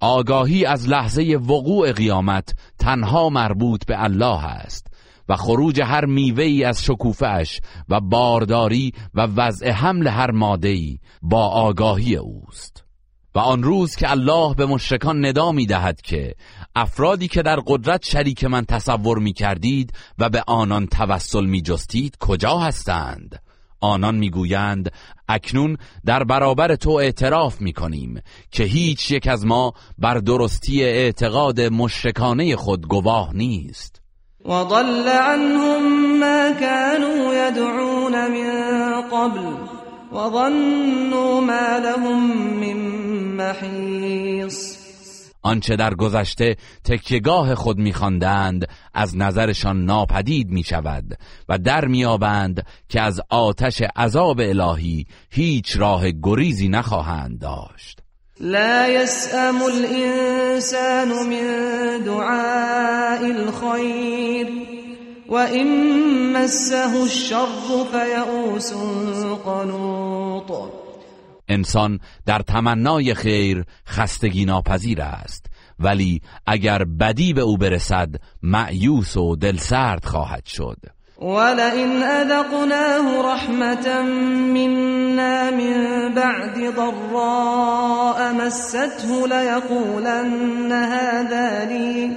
آگاهی از لحظه وقوع قیامت تنها مربوط به الله است و خروج هر میوه‌ای از شکوفش و بارداری و وضع حمل هر ماده‌ای با آگاهی اوست و آن روز که الله به مشرکان ندا می دهد که افرادی که در قدرت شریک من تصور می کردید و به آنان توسل می جستید کجا هستند؟ آنان می‌گویند اکنون در برابر تو اعتراف می‌کنیم که هیچ یک از ما بر درستی اعتقاد مشرکانه خود گواه نیست. وضل عنهم ما كانوا يدعون من قبل وظنوا ما لهم من محیص آنچه در گذشته تکیگاه خود میخواندند از نظرشان ناپدید می شود و در میابند که از آتش عذاب الهی هیچ راه گریزی نخواهند داشت. لا يسأم الإنسان من دعاء الخير وإن مسه الشر فيئوس قنوط. انسان در تمنای خیر خستگی ناپذیر است. ولی اگر بدی به او برسد معیوس و دلسرد خواهد شد. ولئن اذقناه رحمة منا من بعد ضراء مسته ليقولن هذا لي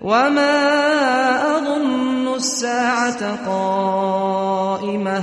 وما أظن الساعة قائمة.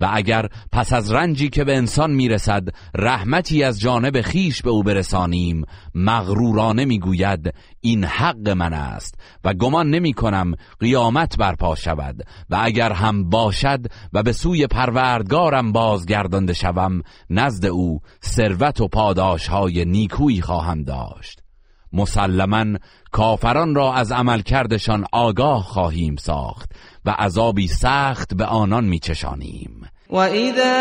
و اگر پس از رنجی که به انسان می‌رسد رحمتی از جانب خیش به او برسانیم مغرورانه می‌گوید این حق من است و گمان نمی کنم قیامت برپا شود و اگر هم باشد و به سوی پروردگارم بازگردانده شوم نزد او ثروت و پاداش های نیکویی خواهم داشت. مسلما کافران را از عملکردشان آگاه خواهیم ساخت. و عذابی سخت به آنان میچشانیم. وإذا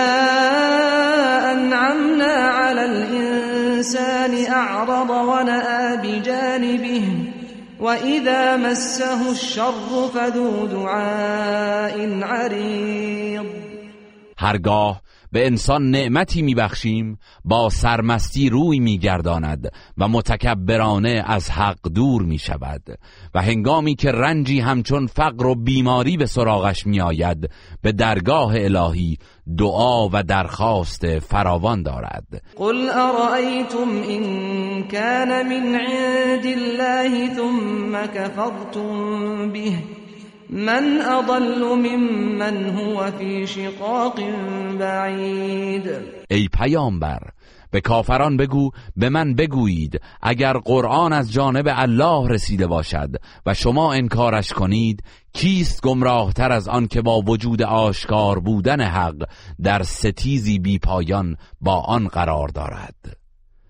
أنعمنا على الإنسان أعرض ونأى بجانبه وإذا مسه الشر فذو دعاء عريض هرگاه به انسان نعمتی میبخشیم با سرمستی روی میگرداند و متکبرانه از حق دور می‌شود و هنگامی که رنجی همچون فقر و بیماری به سراغش میآید به درگاه الهی دعا و درخواست فراوان دارد. قل ارأيتم ان كان من عند الله ثم كفرتم به من اضل ممن هو فی شقاق بعید ای پیامبر به کافران بگو به من بگویید اگر قرآن از جانب الله رسیده باشد و شما انکارش کنید کیست گمراهتر از آن که با وجود آشکار بودن حق در ستیزی بی پایان با آن قرار دارد؟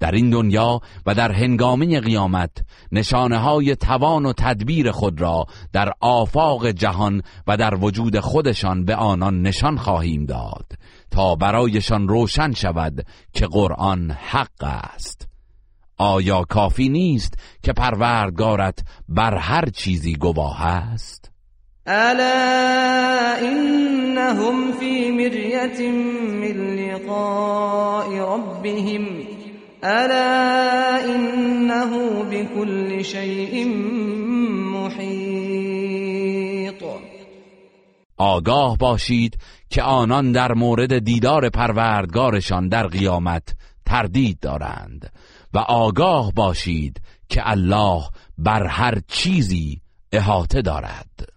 در این دنیا و در هنگامه قیامت نشانه های توان و تدبیر خود را در آفاق جهان و در وجود خودشان به آنان نشان خواهیم داد تا برایشان روشن شود که قرآن حق است. آیا کافی نیست که پروردگارت بر هر چیزی گواه است؟ الا انهم فی مریت من لقاء ربهم الا انه بكل شيء محيط. آگاه باشید که آنان در مورد دیدار پروردگارشان در قیامت تردید دارند و آگاه باشید که الله بر هر چیزی احاطه دارد.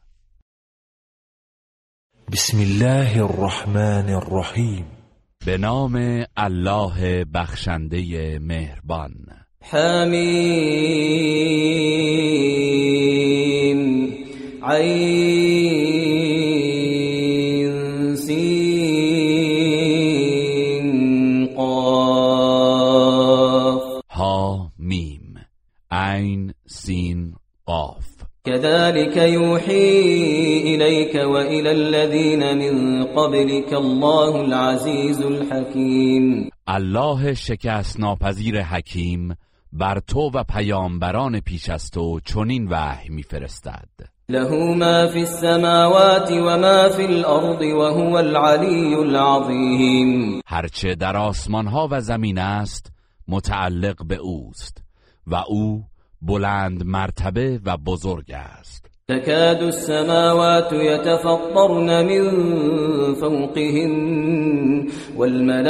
بسم الله الرحمن الرحیم. به نام الله بخشنده مهربان. حمیم. عین كذلك يوحي إليك وإلى الذين من قبلك الله العزيز الحكيم. الله شکست ناپذیر حکیم بر تو و پیامبران پیش از تو چنین وحی میفرستد. له ما في السماوات وما في الأرض وهو العلي العظيم هرچه در آسمان ها و زمین است متعلق به اوست و او بلند مرتبه و بزرگ است. تكاد السماوات يتفطرن من فوقهن والملائكة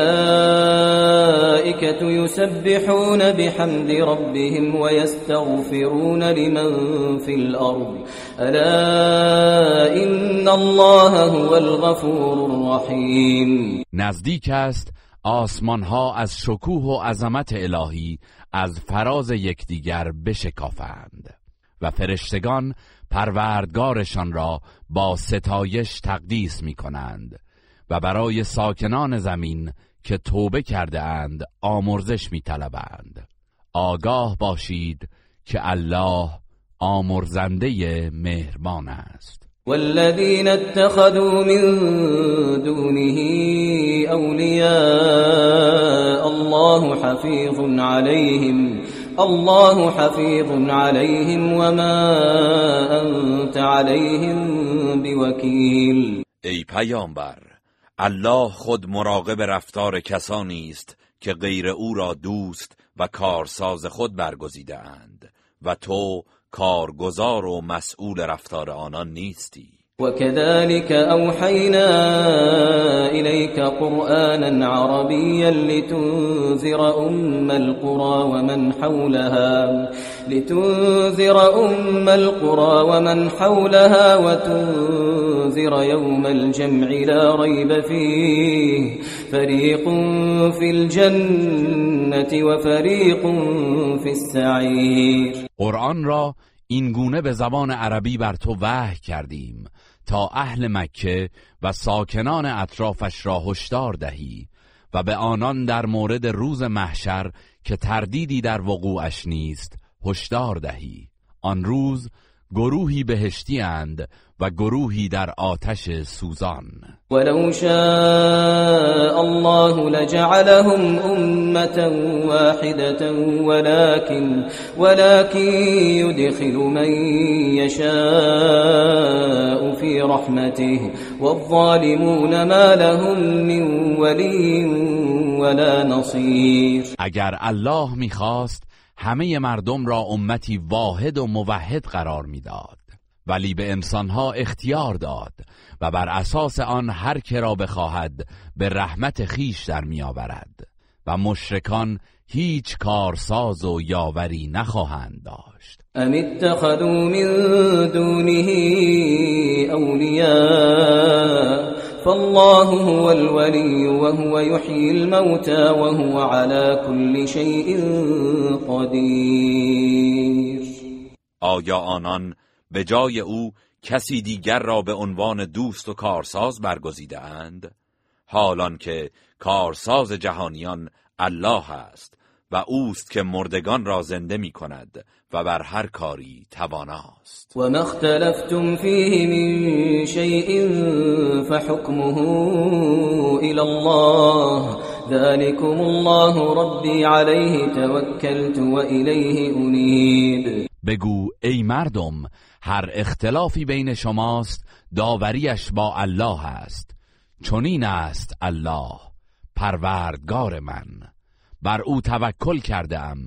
يسبحون بحمد ربهم ويستغفرون لمن في الأرض. ألا إن الله هو الغفور الرحيم. نزدیک است آسمان ها از شکوه و عظمت الهی از فراز یکدیگر بشکافند و فرشتگان پروردگارشان را با ستایش تقدیس می کنند و برای ساکنان زمین که توبه کرده اند آمرزش می طلبند. آگاه باشید که الله آمرزنده مهربان است والذين اتخذوا من دونه أولياء الله حفيظ عليهم الله حفيظ عليهم وما أنت عليهم بوكيل. ای پیامبر الله خود مراقب رفتار کسانی است که غیر او را دوست و کارساز خود برگزیده اند و تو کارگزار و مسئول رفتار آنان نیستی. وكذلك أوحينا إليك قرآنا عربيا لتنذر أم القرى ومن حولها لتنذر أم القرى ومن حولها وتنذر يوم الجمع لا ريب فيه. فريق في الجنة وفريق في السعير. قرآن را این گونه به زبان عربی بر تو وحی کردیم تا اهل مکه و ساکنان اطرافش را هشدار دهی و به آنان در مورد روز محشر که تردیدی در وقوعش نیست هشدار دهی. آن روز گروهی بهشتی اند و گروهی در آتش سوزان. ولو شاء الله لجعلهم أمة واحدة ولكن ولكن يدخل من يشاء في رحمته. والظالمون ما لهم من ولي ولا نصير. اگر الله می‌خواست همه مردم را امتی واحد و موحد قرار می‌داد. ولی به انسانها اختیار داد و بر اساس آن هر که را بخواهد به رحمت خیش در میآورد و مشرکان هیچ کارساز و یاوری نخواهند داشت. ام اتخذوا من دونه أولياء فالله هو الولي وهو يحيي الموتى وهو على كل شيء قدير. آیا آنان به جای او کسی دیگر را به عنوان دوست و کارساز برگزیده اند؟ حالان که کارساز جهانیان الله است. و اوست که مردگان را زنده می کند و بر هر کاری تواناست. وما اختلفتم فيه من شيء فحكمه إلى الله. ذلكم الله ربي عليه توكلت وإليه أنيب بگو ای مردم هر اختلافی بین شماست داوریش با الله است. چنین است الله پروردگار من. بر او توکل کرده ام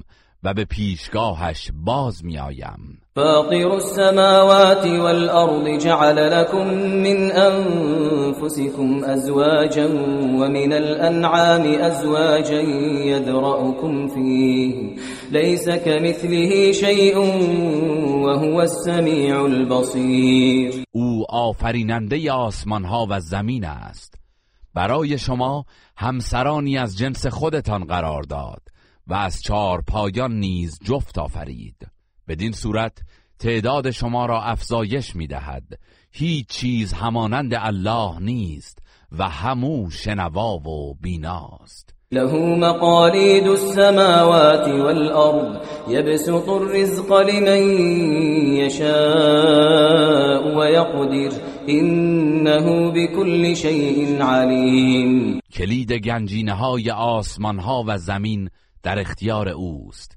و به پیشگاهش باز میآیم. فاطر السماوات والأرض جعل لكم من أنفسكم أزواجا ومن الأنعام أزواجا يذرأكم فيه. ليس كمثله شيء وهو السميع البصير. او آفریننده آسمان ها و زمین است. برای شما همسرانی از جنس خودتان قرار داد و از چهار پایان نیز جفت آفرید. بدین صورت تعداد شما را افزایش می دهد. هیچ چیز همانند الله نیست و همو شنوا و بیناست. له مقاليد السماوات والأرض يبسط الرزق لمن يشاء ويقدر إنه بكل شيء عليم. کلید گنجینه های آسمان ها و زمین در اختیار اوست.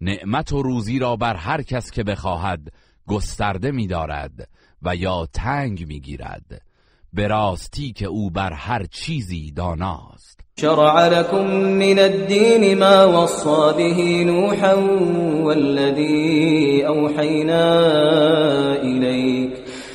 نعمت و روزی را بر هر کس که بخواهد گسترده می‌دارد و یا تنگ می‌گیرد. به راستی که او بر هر چیزی داناست. شرع لكم من الدين ما وصى به نوحا والذي أوحينا إليك.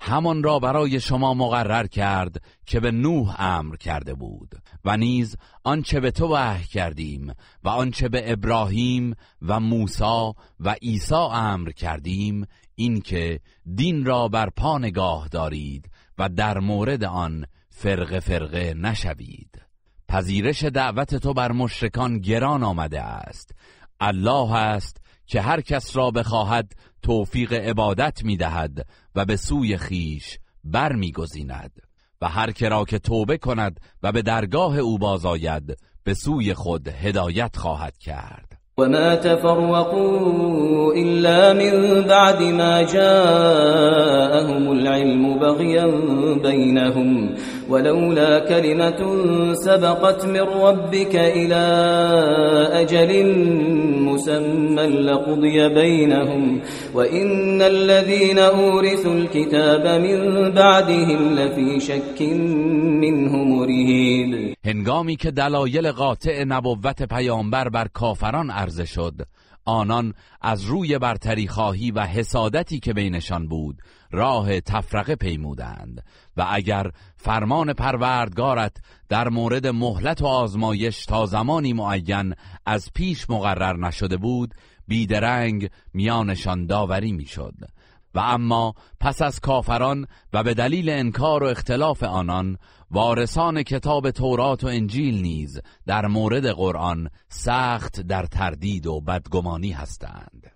همان را برای شما مقرر کرد که به نوح امر کرده بود و نیز آنچه به تو وحی کردیم و آنچه به ابراهیم و موسی و عیسی امر کردیم اینکه دین را بر پا نگاه دارید و در مورد آن فرق فرقه نشوید. پذیرش دعوت تو بر مشرکان گران آمده است. الله است که هر کس را بخواهد توفیق عبادت می‌دهد و به سوی خیش بر میگزیند و هر کرا که توبه کند و به درگاه او بازآید به سوی خود هدایت خواهد کرد. وما تفرقوا إلا من بعد ما جاءهم العلم بغيا بينهم ولولا كلمة سبقت من ربك إلى أجل مسمى لقضي بينهم وإن الذين أورثوا الكتاب من بعدهم لفي شك منه مريب. هنگامی که دلایل قاطع نبوت پیامبر بر کافران عرضه شد آنان از روی برتری خواهی و حسادتی که بینشان بود راه تفرقه پیمودند. و اگر فرمان پروردگارت در مورد مهلت و آزمایش تا زمانی معین از پیش مقرر نشده بود بیدرنگ میانشان داوری می‌شد. و اما پس از کافران و به دلیل انکار و اختلاف آنان وارثان کتاب تورات و انجیل نیز در مورد قرآن سخت در تردید و بدگمانی هستند.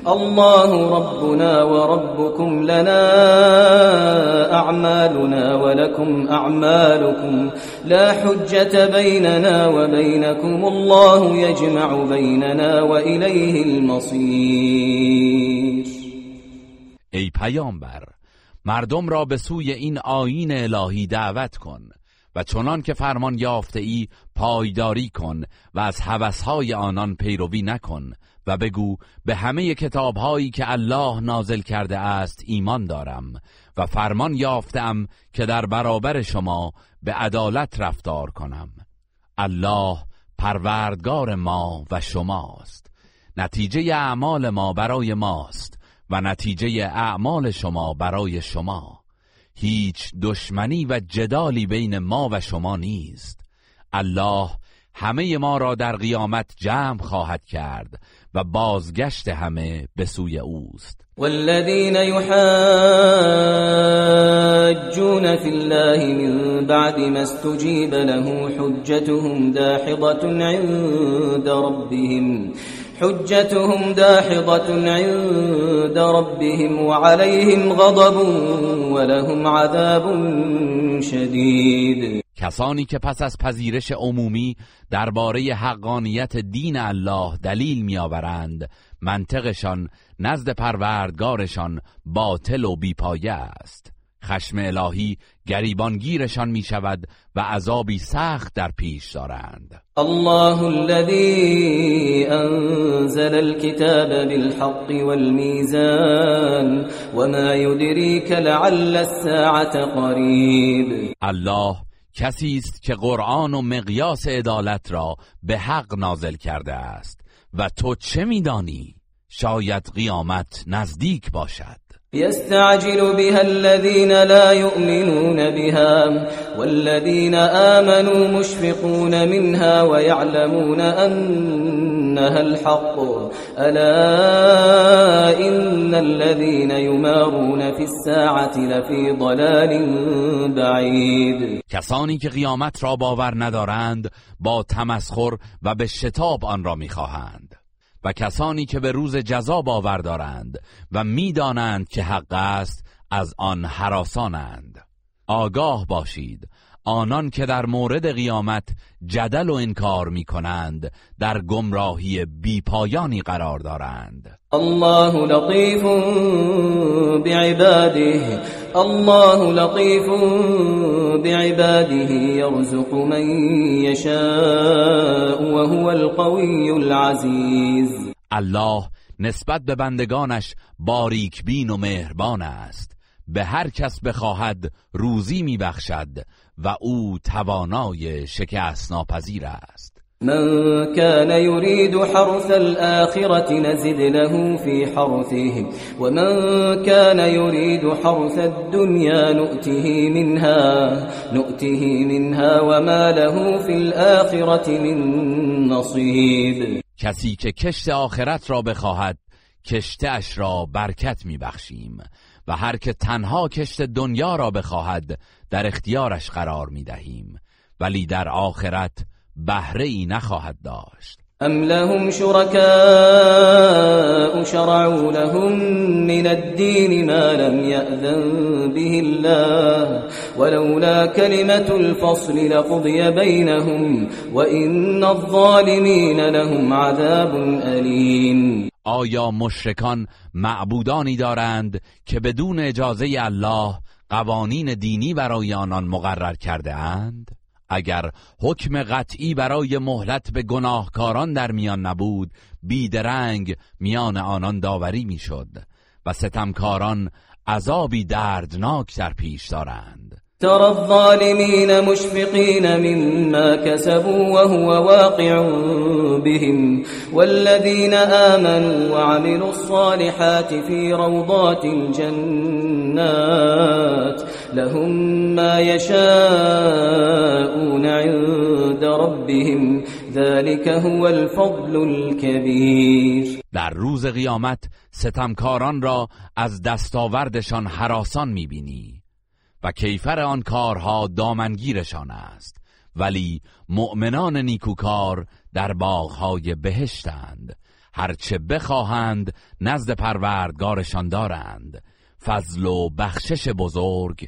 الله ربنا وربكم لنا أعمالنا ولكم أعمالكم لا حجة بيننا وبينكم الله يجمع بيننا وإليه المصير. ای پیامبر مردم را به سوی این آیین الهی دعوت کن و چنان که فرمان یافته ای پایداری کن و از هوسهای آنان پیروی نکن و بگو به همه کتابهایی که الله نازل کرده است ایمان دارم و فرمان یافتم که در برابر شما به عدالت رفتار کنم. الله پروردگار ما و شماست. نتیجه اعمال ما برای ماست و نتیجه اعمال شما برای شما. هیچ دشمنی و جدالی بین ما و شما نیست. الله همه ما را در قیامت جمع خواهد کرد و بازگشت همه به سوی اوست. والذين يحاجون في الله من بعد ما استجيب له حجتهم داحضة عند ربهم حجتهم داحضة عند ربهم وعليهم غضب ولهم عذاب شدید کسانی که پس از پذیرش عمومی درباره حقانیت دین الله دلیل میآورند منطقشان نزد پروردگارشان باطل و بیپایه است. خشم الهی گریبانگیرشان می شود و عذابی سخت در پیش دارند. الله الذي انزل الكتاب بالحق والميزان وما يدريك لعل الساعة قريب الله کسی است که قرآن و مقیاس عدالت را به حق نازل کرده است. و تو چه میدانی؟ شاید قیامت نزدیک باشد. يستعجل بها الذين لا يؤمنون بها والذين آمنوا مشفقون منها ويعلمون أنها الحق. ألا إن الذين يمارون في الساعة لفي ضلال بعید کسانی که قیامت را باور ندارند با تمسخر و به شتاب آن را می‌خواهند. و کسانی که به روز جزا باور دارند و می‌دانند که حق است از آن حراسانند. آگاه باشید. آنان که در مورد قیامت جدل و انکار می کنند در گمراهی بیپایانی قرار دارند. الله لطیف بعباده الله لطیف بعباده يرزق من يشاء وهو القوي العزيز الله نسبت به بندگانش باریک بین و مهربان است. به هر کس بخواهد روزی میبخشد. و او توانای شکست ناپذیر است. من كان يريد حرث الآخرة نزد له في حرثه ومن كان يريد حرث الدنيا نؤته منها نؤته منها وما له في الآخرة من نصيب کسی که کشت آخرت را بخواهد کشتش را برکت میبخشیم. هر که تنها کشت دنیا را بخواهد در اختیارش قرار می‌دهیم. ولی در آخرت بهره ای نخواهد داشت. ام لهم شركاء شرعوا لهم من الدين ما لم يأذن به الله ولولا كلمة الفصل لقضي بينهم وإن الظالمين لهم عذاب أليم آیا مشرکان معبودانی دارند که بدون اجازه الله قوانین دینی برای آنان مقرر کرده اند؟ اگر حکم قطعی برای مهلت به گناهکاران در میان نبود بیدرنگ میان آنان داوری می‌شد و ستمکاران عذابی دردناک در پیش دارند. ترى الظالمين مشفقين مما كسبوا وهو واقع بهم والذين آمنوا وعملوا الصالحات في روضات الجنات لهم ما يشاءون عند ربهم. ذلك هو الفضل الكبير. در روز قیامت ستمکاران را از دستاوردشان حراسان می‌بینی و کیفر آن کارها دامنگیرشان است. ولی مؤمنان نیکوکار در باغهای بهشتند. هرچه بخواهند نزد پروردگارشان دارند. فضل و بخشش بزرگ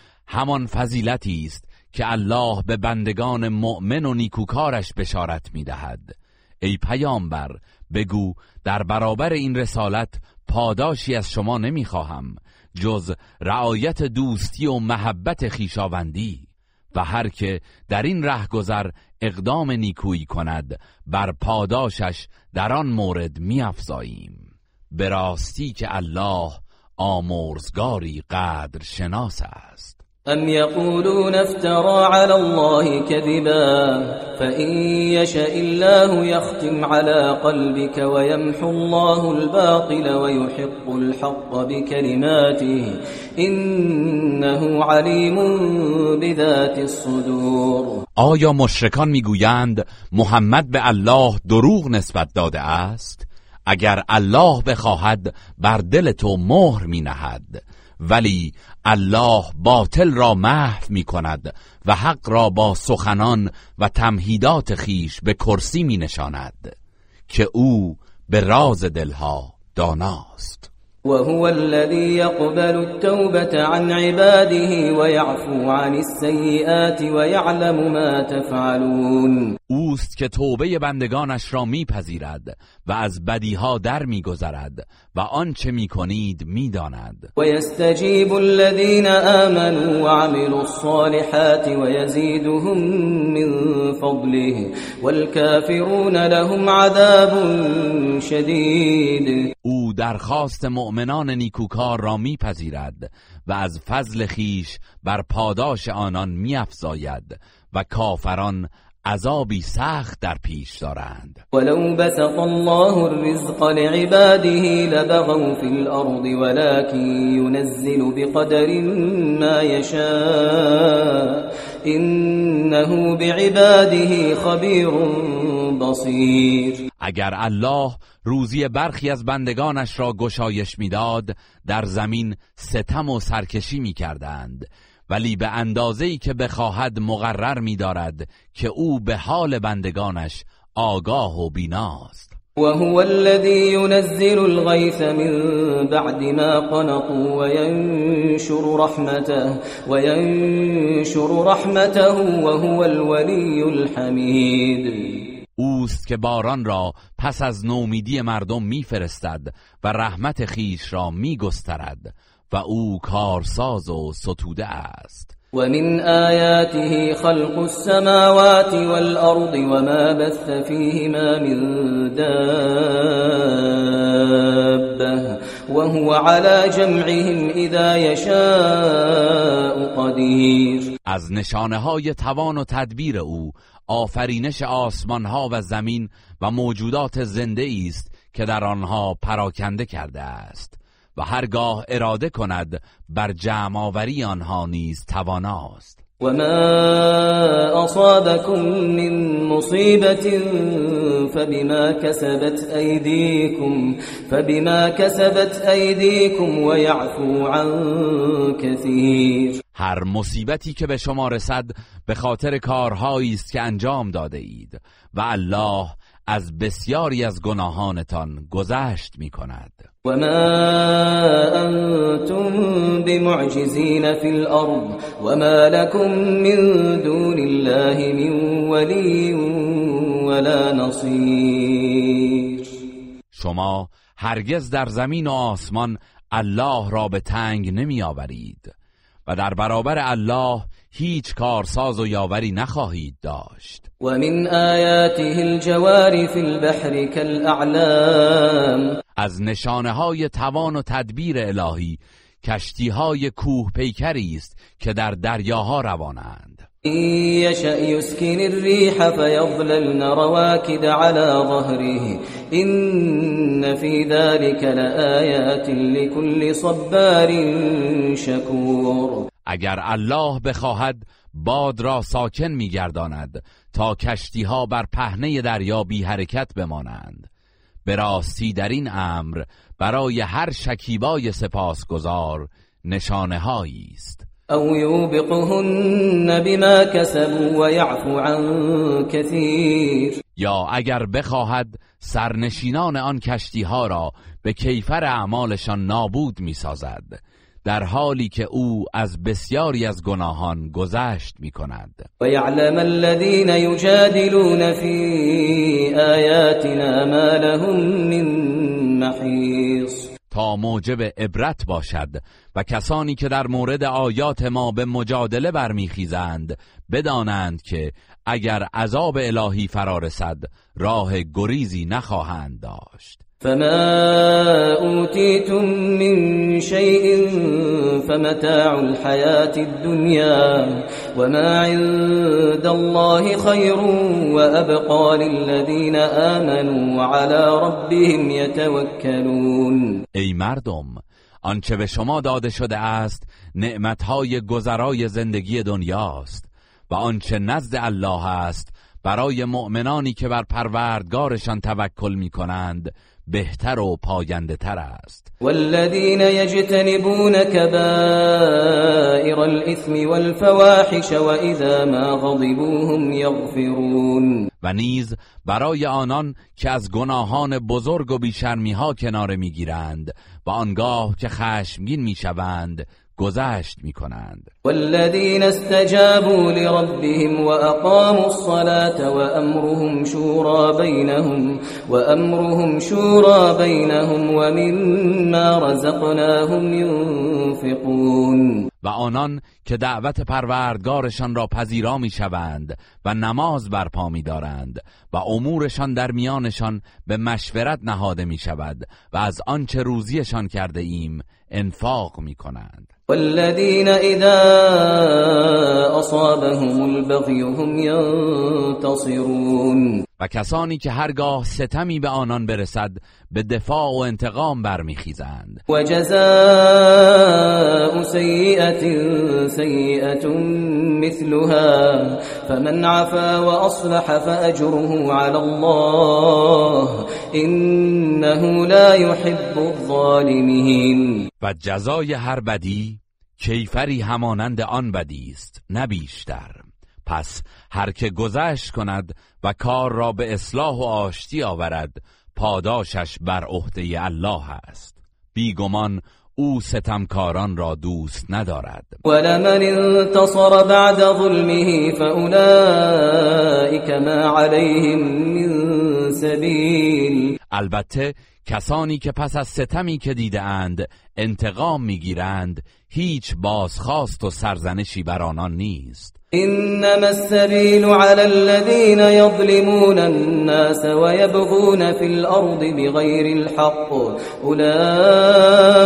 همان فضیلتی است که الله به بندگان مؤمن و نیکوکارش بشارت می‌دهد. ای پیامبر بگو در برابر این رسالت پاداشی از شما نمی‌خواهم جز رعایت دوستی و محبت خیشاوندی. و هر که در این گذر اقدام نیکویی کند بر پاداشش در آن مورد میافزاییم. به راستی که الله آمرزگاری قدر شناس است. أم يقولون افترى على الله كذبا فإن يشاء الله يختم على قلبك ويمحو الله الباطل ويحق الحق بكلماته إنه عليم بذات الصدور. آیا مشرکان می‌گویند محمد به الله دروغ نسبت داده است؟ اگر الله بخواهد بر دل تو مهر می نهد ولی الله باطل را محو می کند و حق را با سخنان و تمهیدات خیش به کرسی می نشاند که او به راز دلها داناست. وهو الذي يقبل التوبة عن عباده ويعفو عن السيئات ويعلم ما تفعلون. اوست که توبه بندگانش را میپذیرد و از بدیها در میگذرد و آنچه می‌کنید می‌داند. و یستجیب الذین آمنوا وعملوا الصالحات ويزيدهم من فضله والكافرون لهم عذاب شدید او درخواست مؤمنان نیکوکار را میپذیرد و از فضل خیش بر پاداش آنان میافزاید و کافران عذابی سخت در پیش دارند. ولو بسط الله الرزق لعباده لبغوا في الارض ولكن ينزل بقدر ما يشاء. انه بعباده خبیر بصیر اگر الله روزی برخی از بندگانش را گشایش می‌داد در زمین ستم و سرکشی می‌کردند. ولی به ای که بخواهد مقرر می‌دارد که او به حال بندگانش آگاه و بیناست. وهو الذي ينزل الغيث من بعد ما قنطوا وينشر رحمته وينشر رحمته وهو الولي الحمید اوست که باران را پس از نومیدی مردم میفرستد و رحمت خیش را میگسترد و او کارساز و ستوده است. ومن آياته خلق السماوات والأرض وما بث فيهما من دابة وهو على جمعهم اذا يشاء قدیر. از نشانه های توان و تدبیر او آفرینش آسمان ها و زمین و موجودات زنده است که در آنها پراکنده کرده است و هرگاه اراده کند بر جمع آوری آنها نیز تواناست. و ما اصابكم من مصیبت فبما كسبت ایدیکم فبما كسبت ایدیکم و یعفو عن کثیر هر مصیبتی که به شما رسد به خاطر کارهایی است که انجام داده اید و الله از بسیاری از گناهانتان گذشت می کند. و ما انتم بمعجزین فی الارض و ما لكم من دون الله من ولی ولا نصیر. شما هرگز در زمین و آسمان الله را به تنگ نمی آورید. و در برابر الله هیچ کارساز و یاوری نخواهید داشت. و من آیاته الجوار فی البحر کالاعلام از نشانه های توان و تدبیر الهی کشتی های کوه پیکری است که در دریاها روانند. يشأ يسكن الريح فيظللن رواكد على ظهره. إن في ذلك لآيات لكل صبار شكور. اگر الله بخواهد باد را ساکن میگرداند تا کشتی ها بر پهنه دریا بی حرکت بمانند. به راستی در این امر برای هر شکیبای سپاسگزار نشانه هایی است. او یوبقهن بما کسبوا و یعفو عن کثیر یا اگر بخواهد سرنشینان آن کشتی ها را به کیفر اعمالشان نابود می‌سازد در حالی که او از بسیاری از گناهان گذشت می کند و یعلم الذین یجادلون فی آیاتنا ما لهم من محیص تا موجب عبرت باشد و کسانی که در مورد آیات ما به مجادله برمیخیزند بدانند که اگر عذاب الهی فرارسد راه گریزی نخواهند داشت. فما اوتیتم من شيء فمتاع الحياة الدنيا وما عند الله خير وأبقى للذين آمنوا وعلى ربهم يتوكلون. ای مردم آنچه به شما داده شده است نعمتهای گذرای زندگی دنیاست و آنچه نزد الله است برای مؤمنانی که بر پروردگارشان توکل می کنند بهتر و پاینده تر است. والذین یجتنبون کبائر الاثم والفواحش واذا ما غضبوا هم یغفرون. و نیز برای آنان که از گناهان بزرگ و بیشرمی ها کناره می‌گیرند و آنگاه که خشمگین می‌شوند گذشت می کنند والذین استجابوا لربهم واقاموا الصلاة وامرهم شورى بينهم وامرهم شورى بينهم ومما رزقناهم ينفقون. و آنان که دعوت پروردگارشان را پذیرا می شوند و نماز برپا می دارند و امورشان در میانشان به مشورت نهاده می شود و از آنچه روزیشان کرده ایم انفاق می کنند والذين إذا أصابهم البغي هم ينتصرون. و کسانی که هرگاه ستمی به آنان برسد به دفاع و انتقام برمیخیزند. و جزاء سیئت سیئت مثلها فمن عفا و اصلح فاجره على الله انه لا يحب الظالمین. و جزای هر بدی کیفری همانند آن بدی است نه بیشتر. پس هر که گذشت کند و کار را به اصلاح و آشتی آورد پاداشش بر عهده الله است. بیگمان او ستمکاران را دوست ندارد. ولمن انتصر بعد ظلمه فاولئک ما علیهم من سبیل. البته کسانی که پس از ستمی که دیده اند انتقام می‌گیرند هیچ بازخواست و سرزنشی بر آنان نیست. انما السبيل على الذين يظلمون الناس ويبغون في الارض بغير الحق. اولئك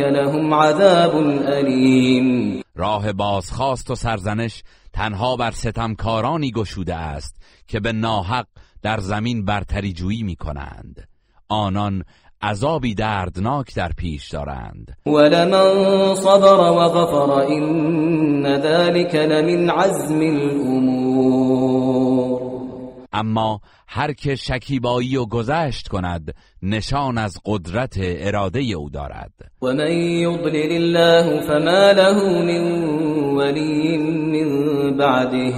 لهم عذاب الیم راه بازخواست و سرزنش تنها بر ستمکارانی گشوده است که به ناحق در زمین برتری جویی می کنند آنان عذابی دردناک در پیش دارند. ولمن صبر و غفر این ذلك لمن عزم الامور اما هر که شکیبایی و گذشت کند نشان از قدرت اراده او دارد. و من یضلل الله فما له من ولی من بعده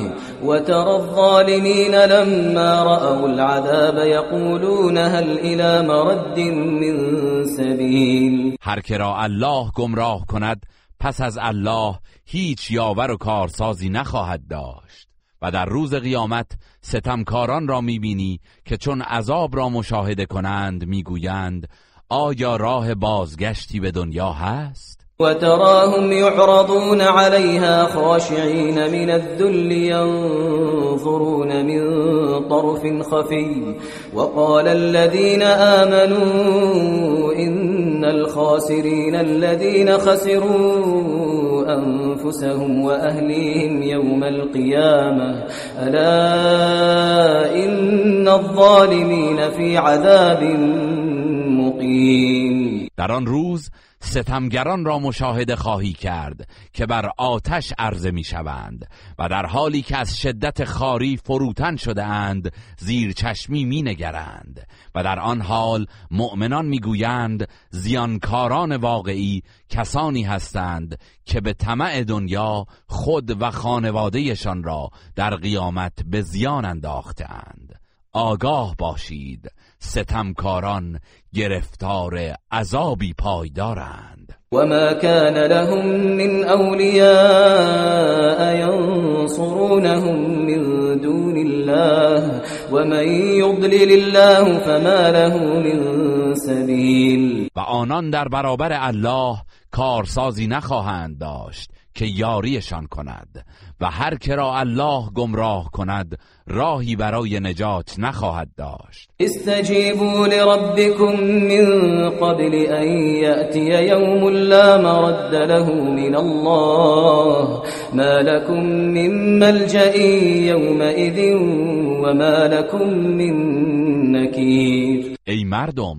و ترى الظالمین لما رأوا العذاب یقولون هل الى مرد من سبیل هر که را الله گمراه کند پس از الله هیچ یاور و کارسازی نخواهد داشت. و در روز قیامت ستمکاران را می‌بینی که چون عذاب را مشاهده کنند می‌گویند آیا راه بازگشتی به دنیا هست؟ وتراهم يعرضون عليها خاشعين من الذل ينظرون من طرف خفي وقال الذين آمنوا الخاسرين الذين خسروا أنفسهم وأهليهم يوم القيامة. ألا إن الظالمين في عذاب مقيم. در آن روز ستمگران را مشاهده خواهی کرد که بر آتش عرضه می شوند و در حالی که از شدت خاری فروتن شده اند زیر چشمی می نگرند و در آن حال مؤمنان می گویند زیانکاران واقعی کسانی هستند که به طمع دنیا خود و خانوادهشان را در قیامت به زیان انداختند آگاه باشید. ستمکاران گرفتار عذابی پایدارند. وما كان لهم من اولیاء ینصرونهم من دون الله ومن يضلل الله فما له من سبیل و آنان در برابر الله کارسازی نخواهند داشت. که یاریشان کند و هر که را الله گمراه کند راهی برای نجات نخواهد داشت. استجیبوا لربكم من قبل ان یأتی یوم لا مرد له من الله ما لكم من ملجأ يومئذ وما لكم من نكیر ای مردم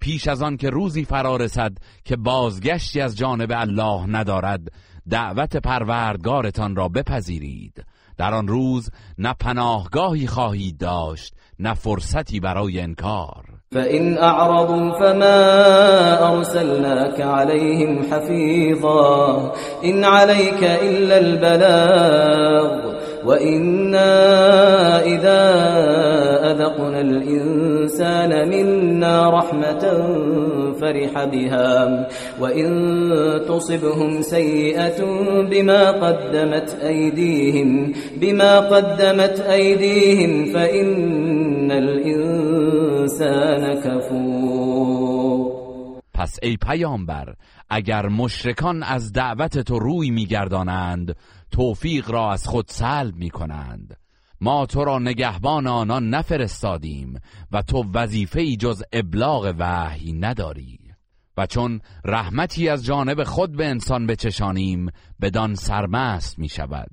پیش از آن که روزی فرا رسد که بازگشتی از جانب الله ندارد دعوت پروردگارتان را بپذیرید. در آن روز نه پناهگاهی خواهید داشت نه فرصتی برای انکار. فإن أعرضوا فما أرسلناك عليهم حفيظا إن عليك إلا البلاغ وإنا إذا أذقنا الإنسان منا رحمة فرح بها وإن تصبهم سيئة بما قدمت أيديهم بما قدمت أيديهم فإن الإنسان كفور پس ای پیامبر اگر مشرکان از دعوت تو روی میگردانند توفیق را از خود سلب می کنند ما تو را نگهبان آنان نفرستادیم و تو وظیفه جز ابلاغ وحی نداری. و چون رحمتی از جانب خود به انسان بچشانیم بدان سرمست می شود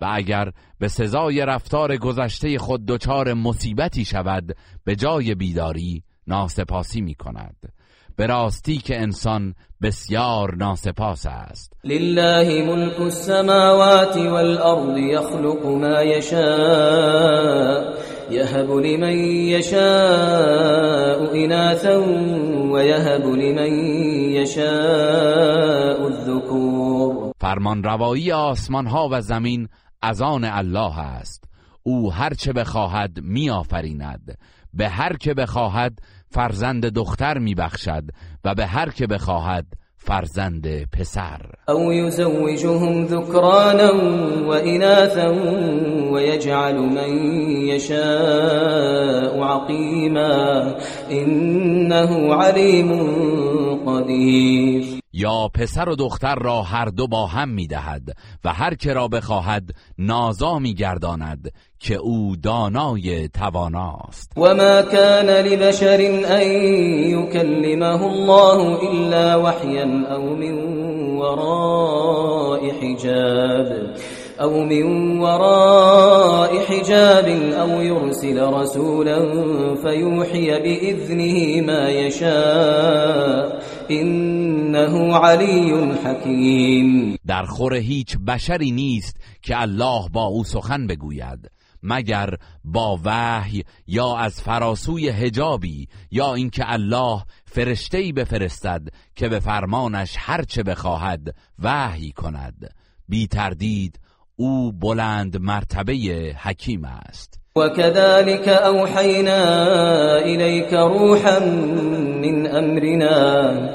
و اگر به سزای رفتار گذشته خود دچار مصیبتی شود به جای بیداری ناسپاسی می کند به راستی که انسان بسیار ناسپاس است. لله ملك السماوات والأرض يخلق ما يشاء يهب لمن يشاء إناثا ويهب لمن يشاء الذكور فرمان روایی آسمان ها و زمین از آن الله است. او هر چه بخواهد میآفریند. به هر که بخواهد فرزند دختر میبخشد و به هر که بخواهد فرزند پسر. او یزوجهم ذکرانا و اناثا و یجعل من یشاء عقیما. انه علیم قدیر. یا پسر و دختر را هر دو با هم می‌دهد و هر که را بخواهد نازا میگرداند که او دانای تواناست. و ما کان لبشر ان یکلمه الله الا وحیا او من وراء حجاب او من وراء حجاب او يرسل رسولا فيوحي باذنه ما يشاء. انه علی حکیم در خور هیچ بشری نیست که الله با او سخن بگوید مگر با وحی یا از فراسوی هجابی یا اینکه الله فرشته‌ای بفرستد که به فرمانش هرچه بخواهد وحی کند. بی تردید او بلند مرتبه حکیم است. وكذلك أوحينا إليك روحا من أمرنا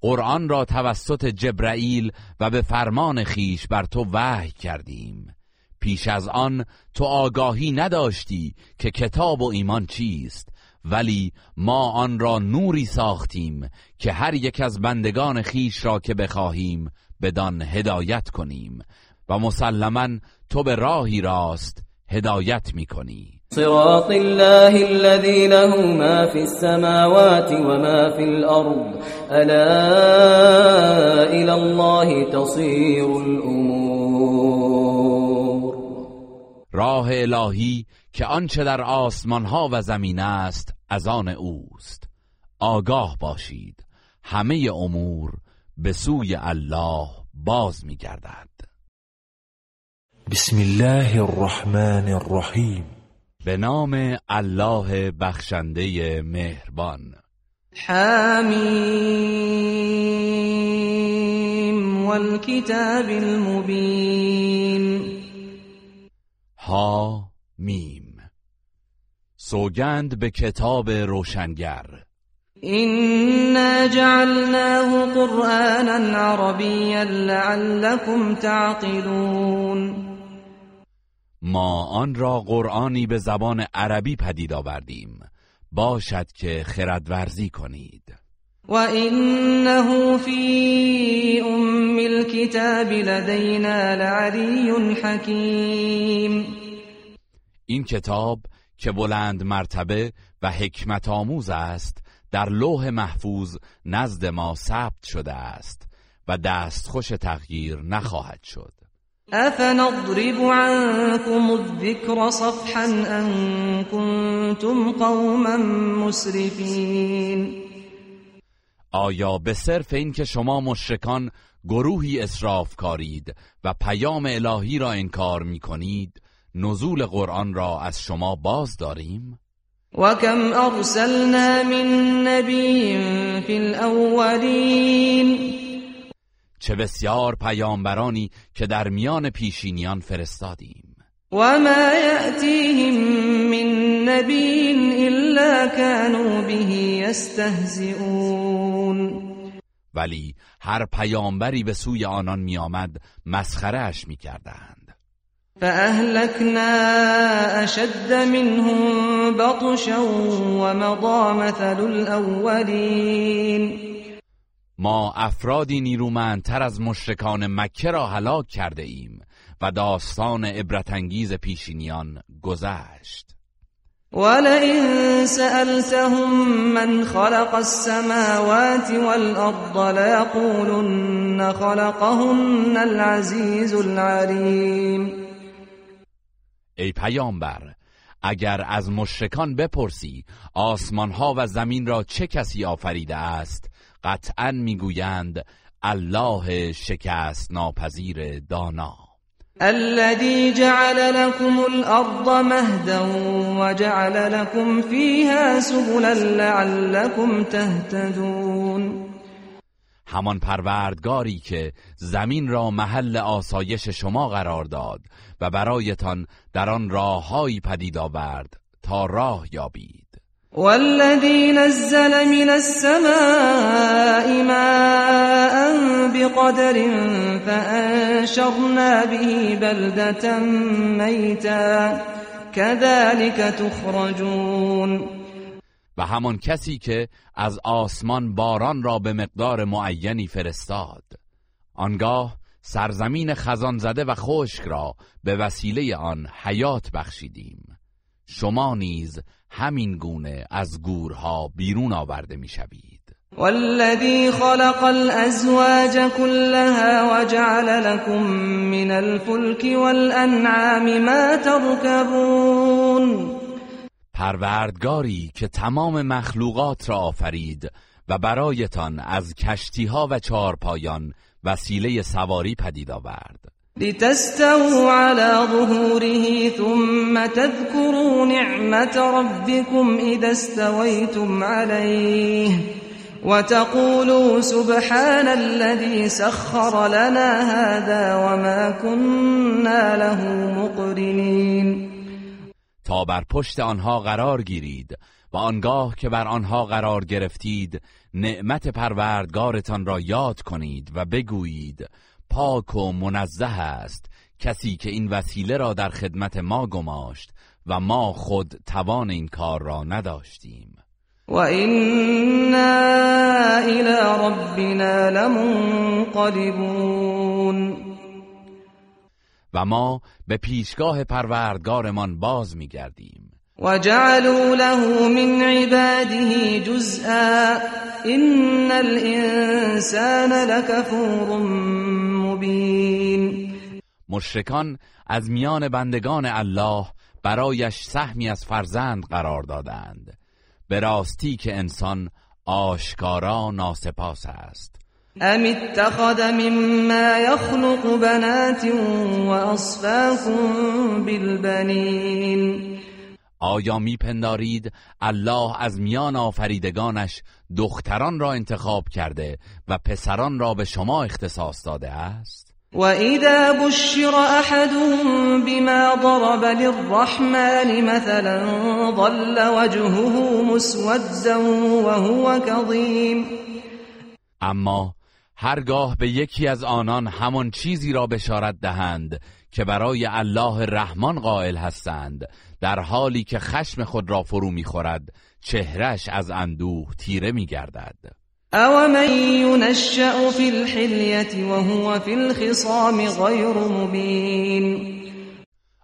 قرآن را توسط جبرائیل و به فرمان خیش بر تو وحی کردیم. پیش از آن تو آگاهی نداشتی که کتاب و ایمان چیست ولی ما آن را نوری ساختیم که هر یک از بندگان خیش را که بخواهیم بدان هدایت کنیم و مسلما تو به راهی راست هدایت می‌کنی. صراط الله الذي له ما في السماوات وما في الأرض. ألا إلى الله تصير الأمور. راه الهی که آنچه در آسمان ها و زمین است از آن اوست. آگاه باشید. همه امور به سوی الله باز میگردد. بسم الله الرحمن الرحیم. به نام الله بخشنده مهربان. حمیم والکتاب المبین. ها میم سوگند به کتاب روشنگر. إنا جعلناه قرآنا عربيا لعلكم تعقلون. ما آن را قرآنی به زبان عربی پدید آوردیم. باشد که خردورزی کنید. وإنه في أم الكتاب لدينا لعلي حكيم این کتاب که بلند مرتبه و حکمت آموز است در لوح محفوظ نزد ما ثبت شده است و دستخوش تغییر نخواهد شد. أفنضرب عنكم الذكر صفحا أن كنتم قوما مسرفين آیا به صرف این که شما مشرکان گروهی اصراف کارید و پیام الهی را انکار می کنید نزول قرآن را از شما باز داریم؟ وكم أرسلنا من نبي في الأولين چه بسیار پیامبرانی که در میان پیشینیان فرستادیم. وما يأتيهم من نبي إلا كانوا به يستهزئون. ولی هر پیامبری به سوی آنان میآمد مسخرهاش می‌کردند. فأهلكنا أشد منهم بطشا ومضى مثل الأولين. ما افرادی نیرومندتر از مشرکان مکه را هلاک کرده ایم و داستان عبرتانگیز پیشینیان گذشت. ولئن سألتهم من خلق السماوات والأرض ليقولن خلقهن العزيز العليم. ای پیامبر اگر از مشرکان بپرسی آسمان ها و زمین را چه کسی آفریده است قطعا می‌گویند الله شکست ناپذیر دانا. الذي جعل لكم الأرض مهدا وجعل لكم فيها سبلا لعلكم تهتدون. همان پروردگاری که زمین را محل آسایش شما قرار داد و برایتان در آن راههایی پدید آورد تا راه یابید. والذي نزل من السماء ماء بقدر فأنشرنا به بلدة ميتا. كذلك تخرجون. و همان کسی که از آسمان باران را به مقدار معینی فرستاد. آنگاه سرزمین خزان زده و خشک را به وسیله آن حیات بخشیدیم. شما نیز همین گونه از گورها بیرون آورده می‌شوید. والذي خلق الأزواج كلها وجعل لكم من الفلك والأنعام ما تركبون پروردگاری که تمام مخلوقات را آفرید و برایتان از کشتیها و چارپایان وسیله سواری پدید آورد. لتستووا على ظهوره ثم تذكروا نعمة ربكم إذا استويتم عليه وتقولوا سبحان الذي سخر لنا هذا وما كنا له مقرنين. تا بر پشت آنها قرار گیرید و آنگاه که بر آنها قرار گرفتید نعمت پروردگارتان را یاد کنید و بگویید پاک و منزه است. کسی که این وسیله را در خدمت ما گماشت و ما خود توان این کار را نداشتیم. و اینا الى ربنا لمنقلبون. و ما به پیشگاه پروردگارمان باز میگردیم. وجعلوا له من عباده جزءا إن الانسان لكفور مبین مشرکان از میان بندگان الله برایش سهمی از فرزند قرار دادند. به راستی که انسان آشکارا ناسپاس است. ام اتخذ مما يخلق بنات واصفاكم بالبنین آیا میپندارید الله از میان آفریدگانش دختران را انتخاب کرده و پسران را به شما اختصاص داده است؟ وإذا بشر أحدهم بما ضرب للرحمن مثلا ظل وجهه مسودا وهو كظيم اما هرگاه به یکی از آنان همان چیزی را بشارت دهند که برای الله رحمان قائل هستند در حالی که خشم خود را فرو می‌خورد چهرش از اندوه تیره میگردد. او من ينشأ في الحلیت وهو في الخصام غیر مبین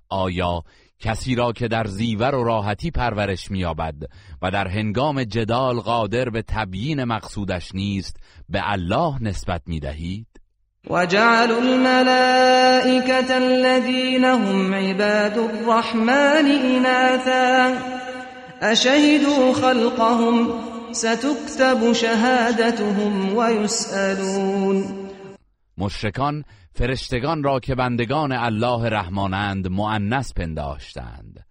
آیا کسی را که در زیور و راحتی پرورش مییابد و در هنگام جدال قادر به تبیین مقصودش نیست به الله نسبت می‌دهید؟ وجعلوا الملائكة الذين هم عباد الرحمن إناثا. أشهدوا خلقهم ستكتب شهادتهم ويسألون. مشرکان فرشتگان را که بندگان الله رحمانند مؤنث پنداشتند.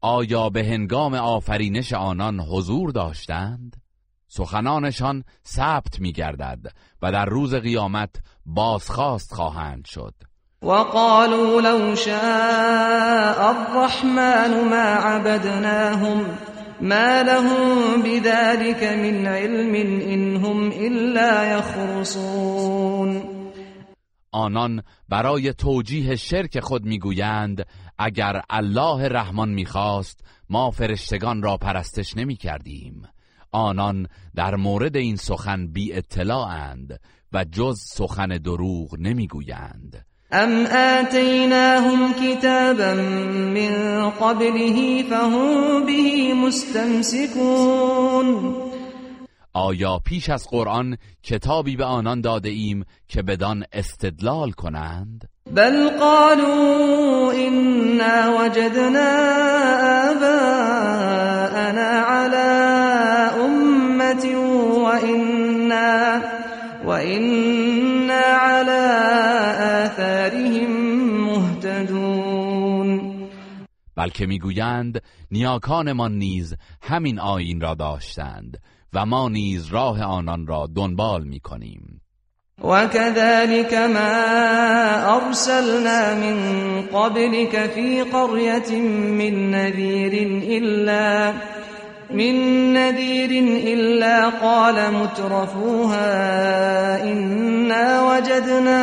آیا به هنگام آفرینش آنان حضور داشتند؟ سخنانشان ثبت می گردد و در روز قیامت بازخواست خواهند شد. وقالوا لو شاء الرحمن ما عبدناهم ما لهم بذلك من علم إنهم إلا يخرصون. آنان برای توجیه شرک خود می‌گویند اگر الله رحمان می‌خواست ما فرشتگان را پرستش نمی کردیم آنان در مورد این سخن بی اطلاعند و جز سخن دروغ نمی‌گویند. ام آتیناهم کتابا من قبله فهم به مستمسکون آیا پیش از قرآن کتابی به آنان داده ایم که بدان استدلال کنند؟ بل قالوا إنا وجدنا آباءنا على بلکه می‌گویند نیاکانمان نیز همین آیین را داشتند و ما نیز راه آنان را دنبال می‌کنیم. وكذلك ما أرسلنا من قبلك في قرية من نذير إلا من نذير إلا قال مترفوها إنا وجدنا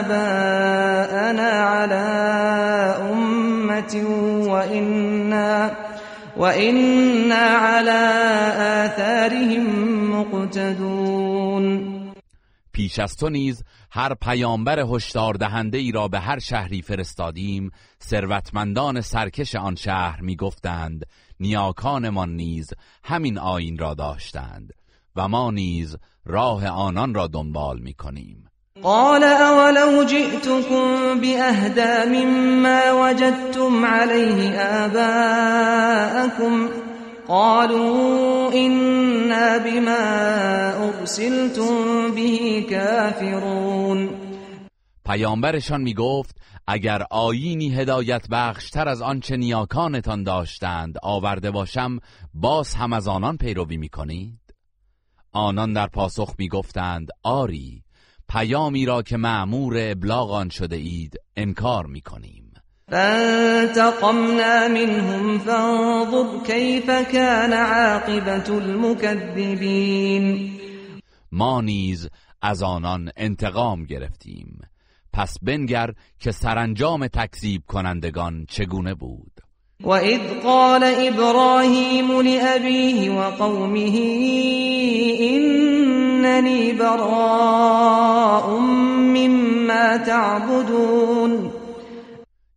آباءنا على أمة وإنا وإنا على آثارهم مقتدون. پیش از تو نیز هر پیامبر هشدار دهنده ای را به هر شهری فرستادیم ثروتمندان سرکش آن شهر می‌گفتند نیاکانمان نیز همین آیین را داشتند و ما نیز راه آنان را دنبال می‌کنیم. قال اولو جئتكم باهدا مما وجدتم عليه آباءكم قالوا إنا بما ارسلتم به كافرون پیامبرشان می گفت اگر آیینی هدایت بخشتر از آنچه نیاکانتان داشتند آورده باشم باز هم از آنان پیروی می کنید؟ آنان در پاسخ می گفتند آری پیامی را که معمور ابلاغ آن شده اید انکار می کنیم فانتقمنا منهم فانظر كيف كان عاقبة المكذبين ما نیز از آنان انتقام گرفتیم. پس بنگر که سرانجام تکذیب کنندگان چگونه بود؟ وَإِذْ قَالَ إِبْرَاهِيمُ لِأَبِيهِ وَقَوْمِهِ إِنَّنِي بَرَاءٌ مِّمَّا تَعْبُدُونَ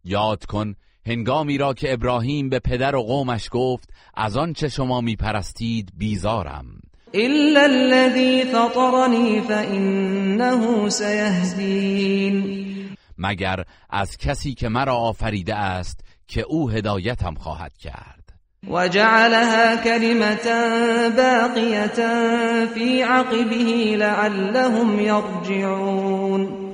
یاد کن هنگامی را که ابراهیم به پدر و قومش گفت از آنچه شما میپرستید بیزارم. إلا الذي فطرني فإنه سيهدين. مگر از کسی که مرا آفریده است که او هدایتم خواهد کرد. وجعلها كلمة باقية في عقبه لعلهم يرجعون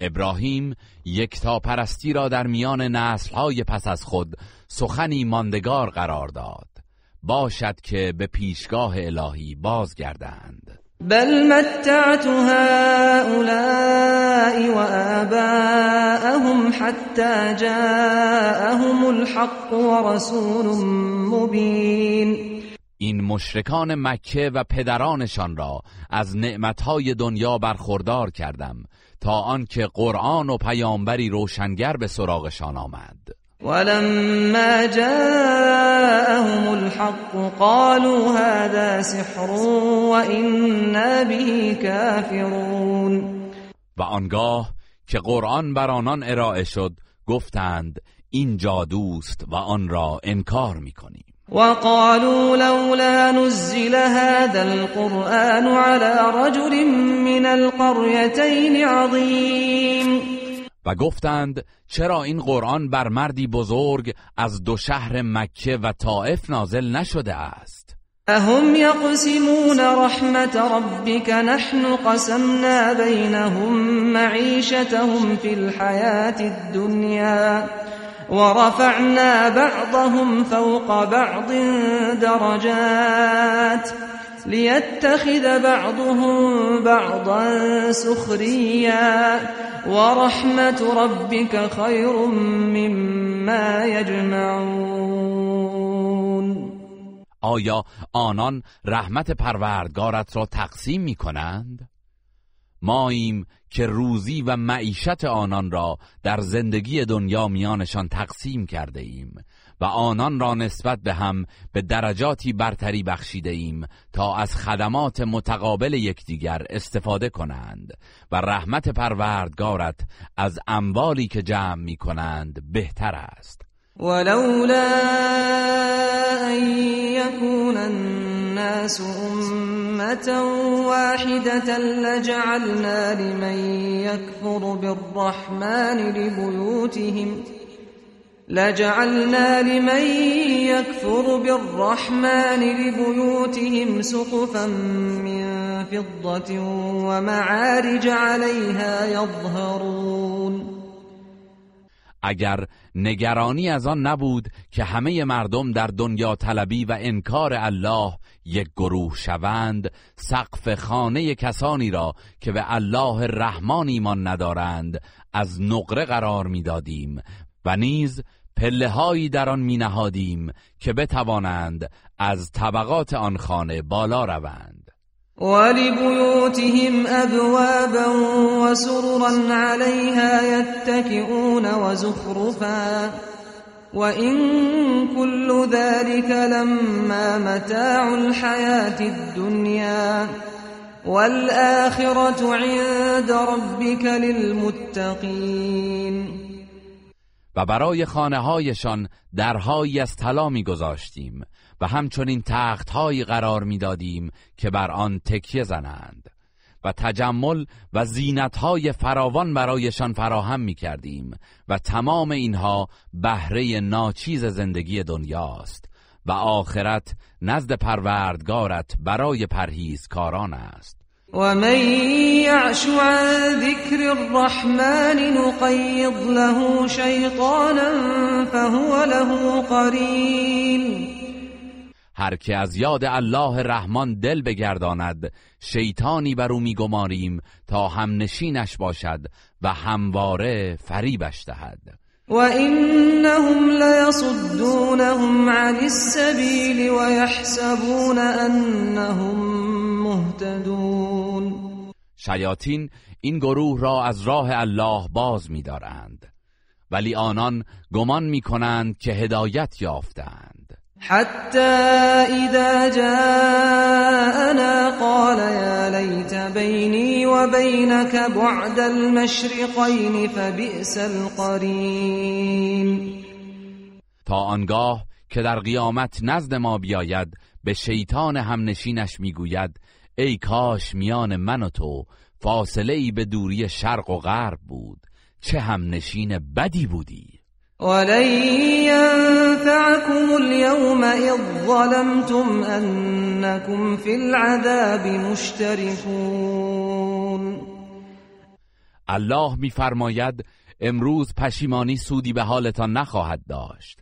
ابراهیم یکتا پرستی را در میان نسلهای پس از خود سخنی ماندگار قرار داد. باشد که به پیشگاه الهی بازگردند. بل متعت هؤلاء وآباءهم حتى جاءهم الحق ورسول مبين. این مشرکان مکه و پدرانشان را از نعمتهای دنیا برخوردار کردم تا آنکه قرآن و پیامبری روشنگر به سراغشان آمد. ولما جاءهم الحق قالوا هذا سحر وإنا به كافرون. و آنگاه که قرآن بر آنان ارائه شد گفتند این جادوست و آن را انکار می‌کنیم. وقالوا لولا نزل هذا القرآن على رجل من القريتين عظيم. و گفتند چرا این قرآن بر مردی بزرگ از دو شهر مکه و طائف نازل نشده است؟ اهم یقسمون رحمت ربك نحن قسمنا بینهم معیشتهم فی الحیات الدنیا ورفعنا بعضهم فوق بعض درجات ليتخذ بعضهم بعضا سخريا ورحمة ربك خير مما يجمعون آیا آنان رحمت پروردگارت را تقسیم می کنند؟ ماییم که روزی و معیشت آنان را در زندگی دنیا میانشان تقسیم کرده ایم و آنان را نسبت به هم به درجاتی برتری بخشیده ایم تا از خدمات متقابل یکدیگر استفاده کنند و رحمت پروردگارت از اموالی که جمع می کنند بهتر است. ولولا ان يكون الناس امه واحده لجعلنا لمن يكفر بالرحمن لبيوتهم لجعلنا لمن يكفر بالرحمن لبيوتهم سقفا من فضة ومعارج عليها يظهرون. اگر نگرانی از آن نبود که همه مردم در دنیا طلبی و انکار الله یک گروه شوند سقف خانه کسانی را که به الله رحمان ایمان ندارند از نقره قرار می‌دادیم و نیز پله هایی در آن می نهادیم که بتوانند از طبقات آن خانه بالا روند. ولبيوتهم ابوابا وسررا عليها يتكئون وزخرفا وإن كل ذلك لما متاع الحياة الدنيا والآخرة عند ربك للمتقين و برای خانه هایشان درهایی از طلا گذاشتیم و همچنین تختهایی قرار می‌دادیم که بر آن تکیه زنند و تجمل و زینتهای فراوان برایشان فراهم می کردیم و تمام اینها بهره ناچیز زندگی دنیاست و آخرت نزد پروردگارت برای پرهیزکاران است. ومن يعش عن ذكر الرحمن نقيض له شيطانا فهو له قرين. هر که از یاد الله رحمان دل بگرداند شیطانی بر او میگماریم تا هم نشینش باشد و همواره فریبش دهد. و انهم لیصدونهم عن السبیل و یحسبون انهم مهتدون شیاطین این گروه را از راه الله باز می‌دارند. ولی آنان گمان می‌کنند که هدایت یافتند. حتی اذا جاءنا قال یا لیت بینی و بینک بعد المشرقین فبئس القرین تا آنگاه که در قیامت نزد ما بیاید به شیطان همنشینش می‌گوید ای کاش میان من و تو فاصله ای به دوری شرق و غرب بود چه هم نشین بدی بودی. ولن ينفعكم اليوم اذ ظلمتم انكم في العذاب مشتركون. الله میفرماید امروز پشیمانی سودی به حالتان نخواهد داشت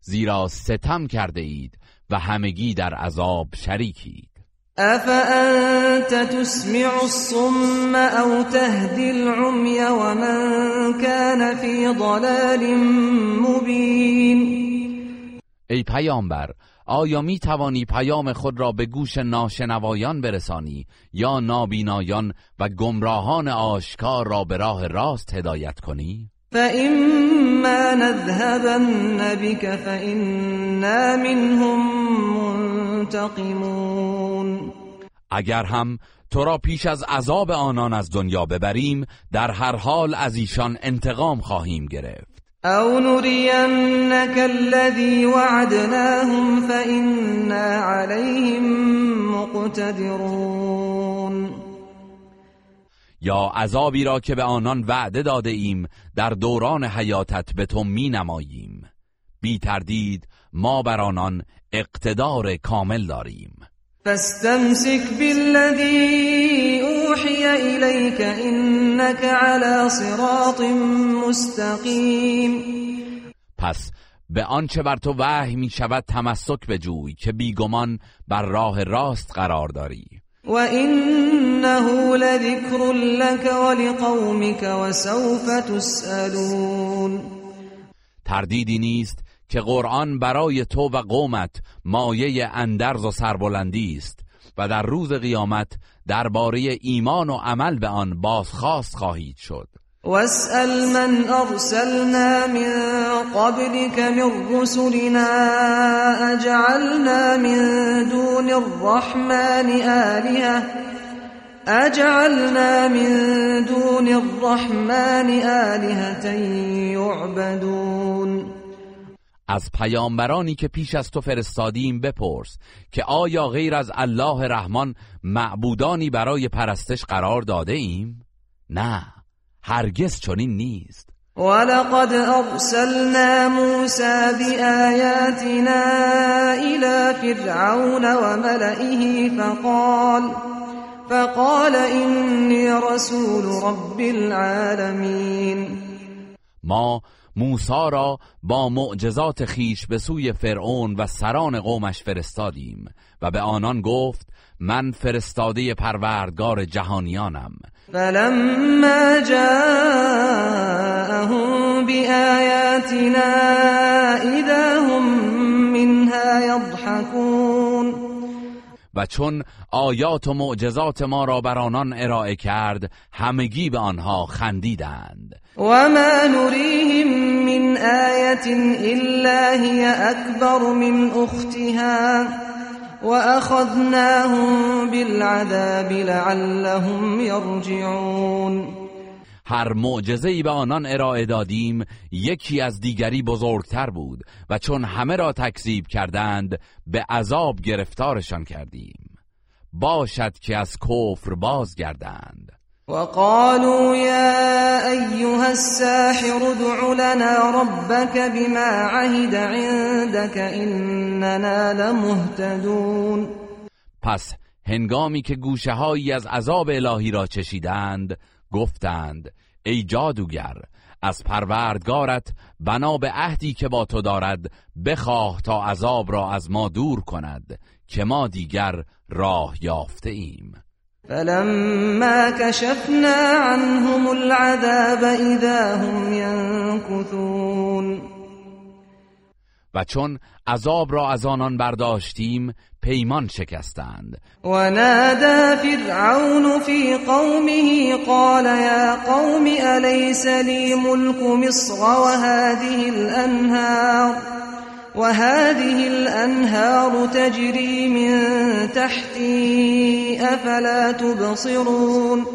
زیرا ستم کرده اید و همگی در عذاب شریکید. أفأنت تسمع الصم أو تهدي العمي ومن كان في ضلال مبين ای پیامبر آیا می توانی پیام خود را به گوش ناشنوایان برسانی یا نابینایان و گمراهان آشکار را به راه راست هدایت کنی؟ فإما نذهبن بك فإنا منهم منتقمون. اگر هم تو را پیش از عذاب آنان از دنیا ببریم در هر حال از ایشان انتقام خواهیم گرفت. او نرینك الذي وعدناهم فإنا عليهم مقتدرون. یا عذابی را که به آنان وعده داده ایم در دوران حیاتت به تو می نماییم. بی تردید ما بر آنان اقتدار کامل داریم. فاستمسك بالذي اوحي اليك انك على صراط مستقیم پس به آنچه بر تو وحی می شود تمسک بجوی که بیگمان بر راه راست قرار داری. و انه لذکر لك ولقومك وسوف تسألون. تردیدی نیست که قرآن برای تو و قومت مایه اندرز و سربلندی است و در روز قیامت درباره ایمان و عمل به آن بازخواست خواهید شد. واسأل من ارسلنا من قبلك من رسلنا اجعلنا من دون الرحمن آلهة؟ اجعلنا من دون الرحمن آلهة يعبدون. از پیامبرانی که پیش از تو فرستادیم بپرس که آیا غیر از الله رحمان معبودانی برای پرستش قرار داده ایم؟ نه هرگز چنین نیست ولقد ارسلنا موسى بآياتنا الى فرعون وملئه فقال فقال إني رسول رب العالمين ما موسا را با معجزات خیش به سوی فرعون و سران قومش فرستادیم و به آنان گفت من فرستاده پروردگار جهانیانم. فلما جاءهم بآياتنا اذا هم منها و چون آیات و معجزات ما را بر آنان ارائه کرد همگی به آنها خندیدند. وما نريهم من آية إلا هي أكبر من أختها وأخذناهم بالعذاب لعلهم يرجعون هر معجزه ای به آنان ارائه دادیم یکی از دیگری بزرگتر بود و چون همه را تکذیب کردند به عذاب گرفتارشان کردیم. باشد که از کفر بازگردند. وقالوا يا أيها الساحر ادع لنا ربك بما عهد عندك إننا لمهتدون. پس هنگامی که گوشه هایی از عذاب الهی را چشیدند گفتند ای جادوگر از پروردگارت بنا به عهدی که با تو دارد بخواه تا عذاب را از ما دور کند که ما دیگر راه یافته ایم. فلما كشفنا عنهم العذاب اذا هم ينكثون و چون عذاب را از آنان برداشتیم پیمان شکستند. و نادى فرعون في قومه قال يا قوم أليس لي ملك مصر وهذه الأنهار؟ وهذه الأنهار تجري من تحتي أفلا تبصرون؟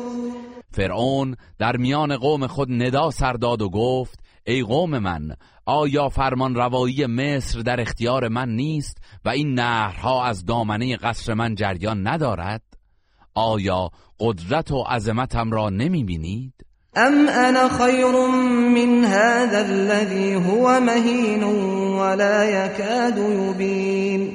فرعون در میان قوم خود ندا سرداد و گفت ای قوم من آیا فرمان روایی مصر در اختیار من نیست و این نهرها از دامنه قصر من جریان ندارد؟ آیا قدرت و عظمتم را نمی بینید ام انا خیر من هذا الذي هو مهین ولا يكاد يبين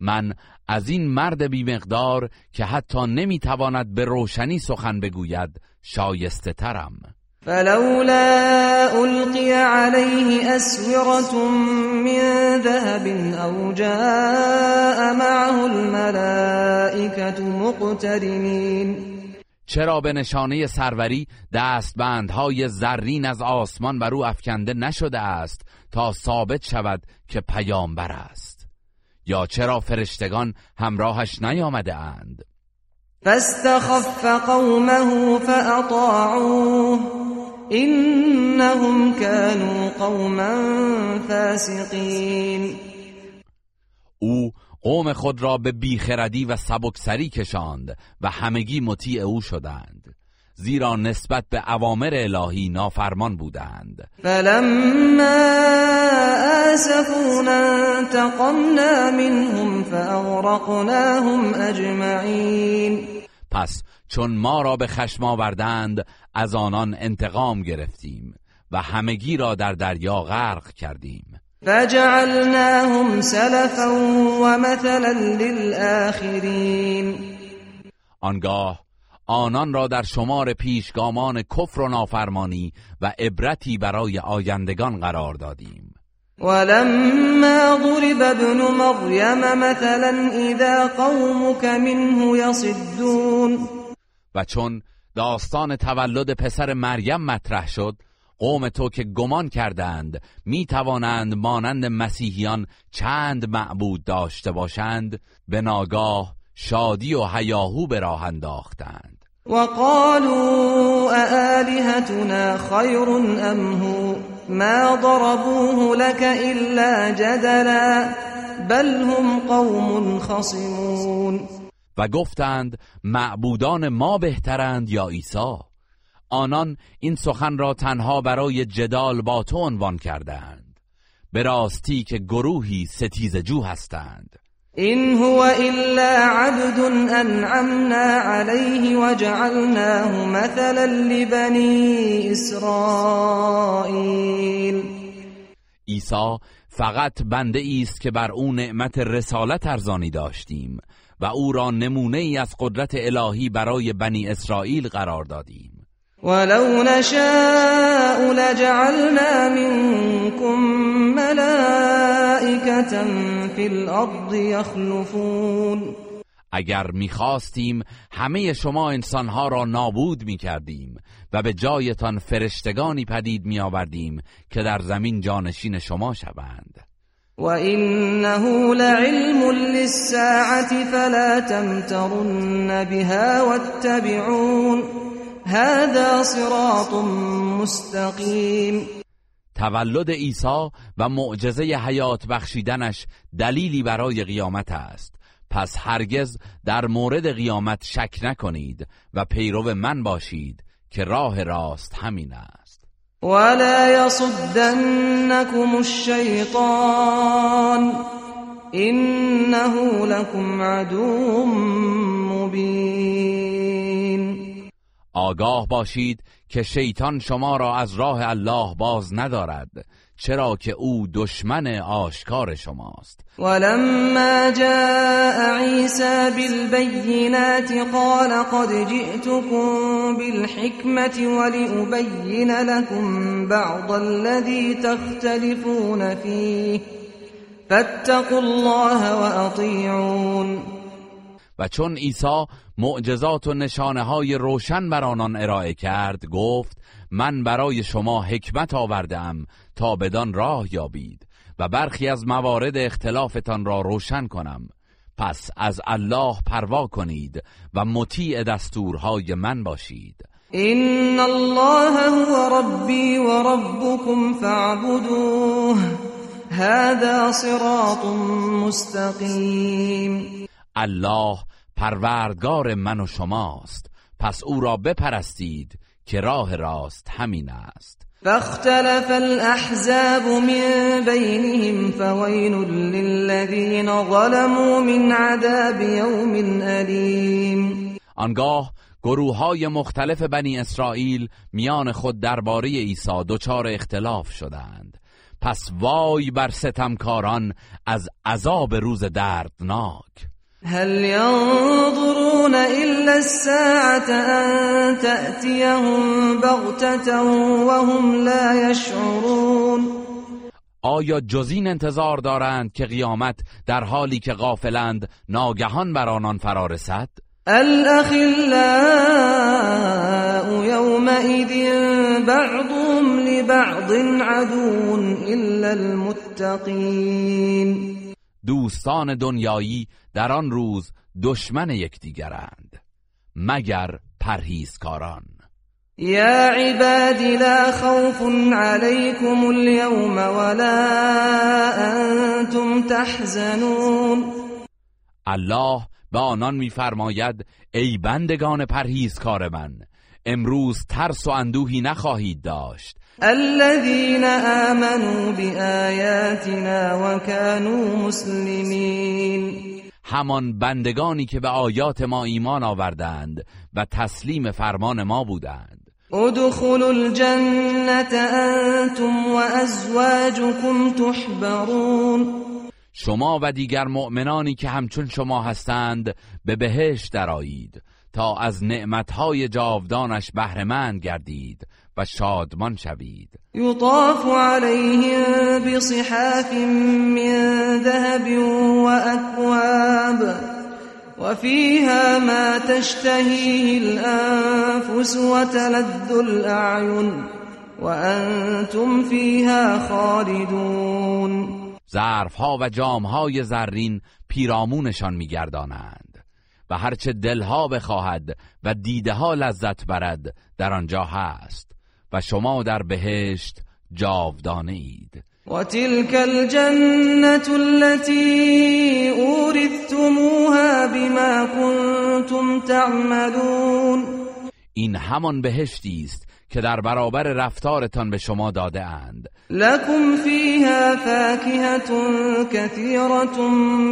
من از این مرد بی مقدار که حتی نمی‌تواند به روشنی سخن بگوید شایسته ترم فلولا القي عليه اسوره من ذهب او جاء معه والملائكة مقترنین چرا به نشانه سروری دستبندهای زرین از آسمان بر او افکنده نشده است تا ثابت شود که پیامبر است؟ یا چرا فرشتگان همراهش نیامده اند؟ فاستخف قومه فأطاعوه. إنهم كانوا قوما فاسقین او قوم خود را به بیخردی و سبکسری کشاند و همگی مطیع او شدند. زیرا نسبت به اوامر الهی نافرمان بودند. فلما آسفونا انتقمنا منهم فاغرقناهم اجمعین پس چون ما را به خشم آوردند از آنان انتقام گرفتیم و همگی را در دریا غرق کردیم. فجعلناهم سلفا و مثلا للآخرین. آنگاه آنان را در شمار پیشگامان کفر و نافرمانی و عبرتی برای آیندگان قرار دادیم. ولما ضرب ابن مریم مثلا اذا قومك منه یصدون و چون داستان تولد پسر مریم مطرح شد قوم تو که گمان کردند می توانند مانند مسیحیان چند معبود داشته باشند به ناگاه شادی و هیاهو به راه انداختند. وقالوا أآلهتنا خير أم هو؟ ما ضربوه لك إلا جدلا بل هم قوم خصمون. و گفتند معبودان ما بهترند یا عیسی؟ آنان این سخن را تنها برای جدال با تو عنوان کردند به راستی که گروهی ستیزجو هستند. این هو الا عبد انعمنا عليه وجعلناه مثلا لبنی اسرائیل. عیسی فقط بنده است که بر او نعمت رسالت ارزانی داشتیم. و او را نمونه ای از قدرت الهی برای بنی اسرائیل قرار دادیم. ولو نشاء لجعلنا منكم ملائكة في الارض يخلفون اگر می‌خواستیم همه شما انسانها را نابود می‌کردیم و به جایتان فرشتگانی پدید میآوردیم که در زمین جانشین شما شوند. و انه لعلم للساعة فلا تمترن بها واتبعون هذا صراط مستقیم تولد عیسی و معجزه حیات بخشیدنش دلیلی برای قیامت است. پس هرگز در مورد قیامت شک نکنید و پیرو من باشید که راه راست همین است. ولا يصدنكم الشیطان انه لكم عدو مبین آگاه باشید که شیطان شما را از راه الله باز ندارد. چرا که او دشمن آشکار شماست. ولما جاء عیسی بالبینات قال قد جئتكم بالحکمت ولأبین لكم بعض الذي تختلفون فيه. فاتقوا الله وأطيعون. و چون عیسی معجزات و نشانه های روشن بر آنان ارائه کرد گفت من برای شما حکمت آوردم تا بدان راه یابید و برخی از موارد اختلافتان را روشن کنم. پس از الله پروا کنید و مطیع دستورهای من باشید. این الله هو ربی و ربکم فاعبدوه. هذا صراط مستقیم الله پروردگار من و شماست. پس او را بپرستید که راه راست همین است. فاختلف الاحزاب من بینهم فویل للذین ظلموا من عذاب یوم علیم آنگاه گروه های مختلف بنی اسرائیل میان خود درباره عیسی دچار اختلاف شدند. پس وای بر ستمکاران از عذاب روز دردناک. هل ينظرون إلا الساعة أن تأتيهم بغتة وهم لا يشعرون؟ آیا جزین انتظار دارند که قیامت در حالی که غافلند ناگهان بر آنان فرا رسد؟ الاخلاء يومئذ بعضهم لبعض عدو الا المتقین دوستان دنیایی در آن روز دشمن یکدیگرند مگر پرهیزکاران. یا عبادی لا خوف عليكم اليوم ولا انتم تحزنون. الله به آنان میفرماید ای بندگان پرهیزکار من امروز ترس و اندوهی نخواهید داشت. الذين آمنوا بآياتنا وكانوا مسلمين. همان بندگانی که به آیات ما ایمان آوردند و تسلیم فرمان ما بودند. ادخلوا الجنة انتم وازواجكم تحبرون. شما و دیگر مؤمنانی که همچون شما هستند به بهشت درآیید تا از نعمتهای جاودانش بهرهمند گردید و شادمان شوید. یطاف علیهم بصحاف من ذهب و اکواب وفيها ما تشتهيه الأنفس وتلذ الأعين وأنتم فيها خالدون. ظرفها و جامهای زرین پیرامونشان میگردانند و هرچه دلها بخواهد و دیده ها لذت برد در آنجا هست. و شما در بهشت جاودانه اید. و تلك الجنة التي اورثتموها بما كنتم تعملون. این همان بهشتی است که در برابر رفتارتان به شما داده اند. لكم فيها فاكهة كثيرة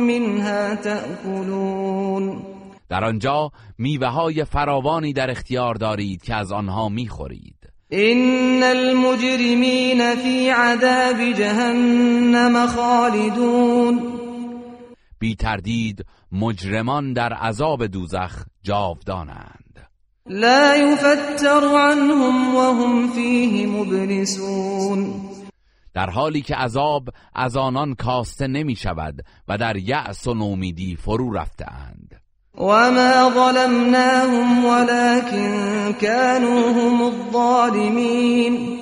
منها تأكلون. در آنجا میوه های فراوانی در اختیار دارید که از آنها می‌خورید. ان المجرمین فی عذاب جهنم خالدون. بی تردید مجرمان در عذاب دوزخ جاودانند. لا یفتر عنهم وهم فیه مبلسون. در حالی که عذاب از آنان کاسته نمی شود و در یأس و نومیدی فرو رفتهاند. وما ظلمناهم ولكن كانوا هم الظالمين.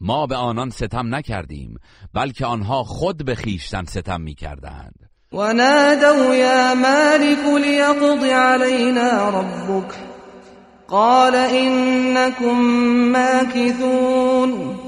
ما به آنان ستم نکردیم بلکه آنها خود به خیشتن ستم می‌کردند. و نادوا یا مالک لیقض علینا ربک قال انکم ماکثون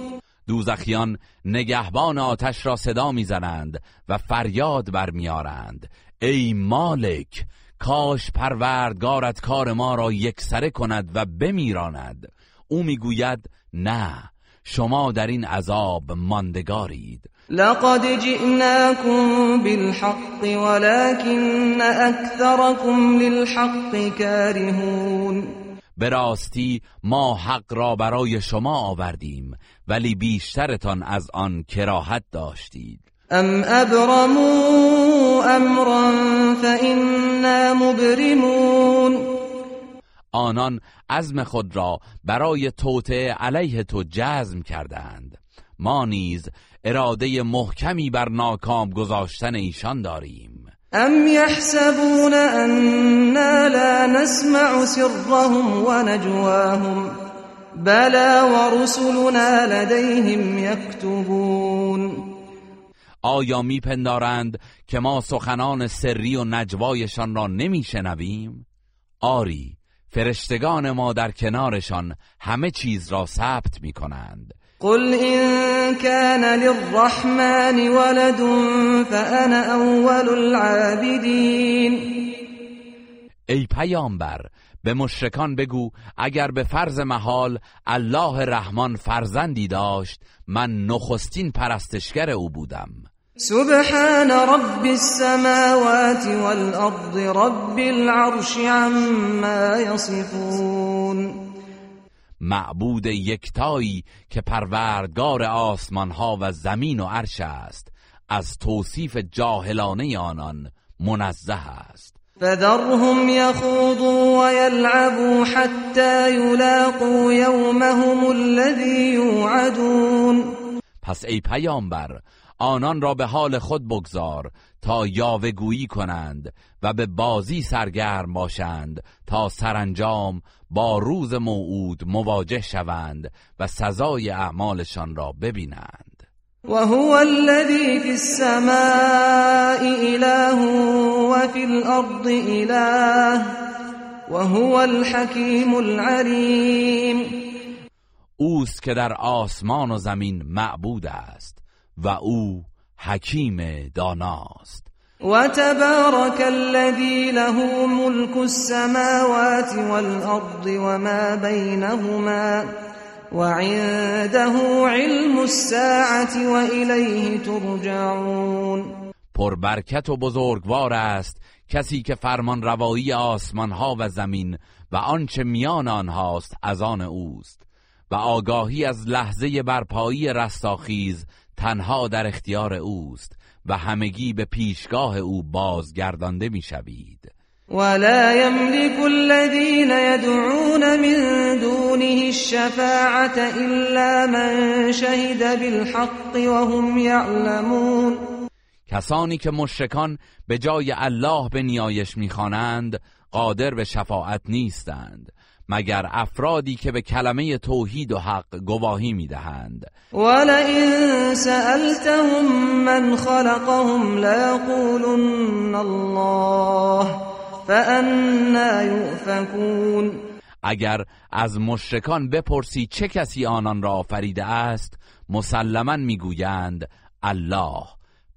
دوزخیان نگهبان آتش را صدا می‌زنند و فریاد برمیارند ای مالک کاش پروردگارت کار ما را یکسره کند و بمیراند. او می‌گوید نه شما در این عذاب ماندگارید. لقد جئناكم بالحق ولكن اكثركم للحق كارهون به راستی ما حق را برای شما آوردیم ولی بیشترتان از آن کراهت داشتید. ام ابرموا امرا فإنا مبرمون آنان عزم خود را برای توطعه علیه تو جزم کردند ما نیز اراده محکمی بر ناکام گذاشتن ایشان داریم. ام یحسبون انا لا نسمع سرهم و نجواهم بلا ورسلنا لديهم یکتبون آیا میپندارند که ما سخنان سری و نجوایشان را نمیشنویم؟ آری فرشتگان ما در کنارشان همه چیز را ثبت می‌کنند. قل ان كان للرحمن ولد فانا اول العابدین ای پیامبر به مشرکان بگو اگر به فرض محال الله رحمان فرزندی داشت من نخستین پرستشگر او بودم. سبحان رب السماوات والأرض رب العرش عما يصفون. معبود یکتایی که پروردگار آسمان ها و زمین و عرش است از توصیف جاهلانه آنان منزه است. فذرهم يخوضوا ويلعبوا حتى يلاقوا يومهم الذي يوعدون پس ای پیامبر آنان را به حال خود بگذار تا یاوهگویی کنند و به بازی سرگرم باشند تا سرانجام با روز موعود مواجه شوند و سزای اعمالشان را ببینند. و هو الذی فی السماء اله و فی الارض اله و هو الحکیم العلیم. اوست که در آسمان و زمین معبود است. و او حکیم داناست. و تبارک الذی له ملک السماوات والارض وما بینهما وعنده علم الساعة وإليه ترجعون. پربرکت و بزرگوار است کسی که فرمان روایی آسمان ها و زمین و آنچه میان آنهاست از آن اوست و آگاهی از لحظه برپایی رستاخیز تنها در اختیار اوست و همگی به پیشگاه او بازگردانده می‌شوید. ولا يملك الذين يدعون من دونه الشفاعة إلا من شهد بالحق وهم يعلمون. کسانی که مشرکان به جای الله به نیایش می‌خوانند قادر به شفاعت نیستند. مگر افرادی که به کلمه توحید و حق گواهی می‌دهند؟ ولئن سألتهم من خلقهم ليقولن الله فأنا يؤفكون. اگر از مشرکان بپرسی چه کسی آنان را آفریده است مسلما می‌گویند الله.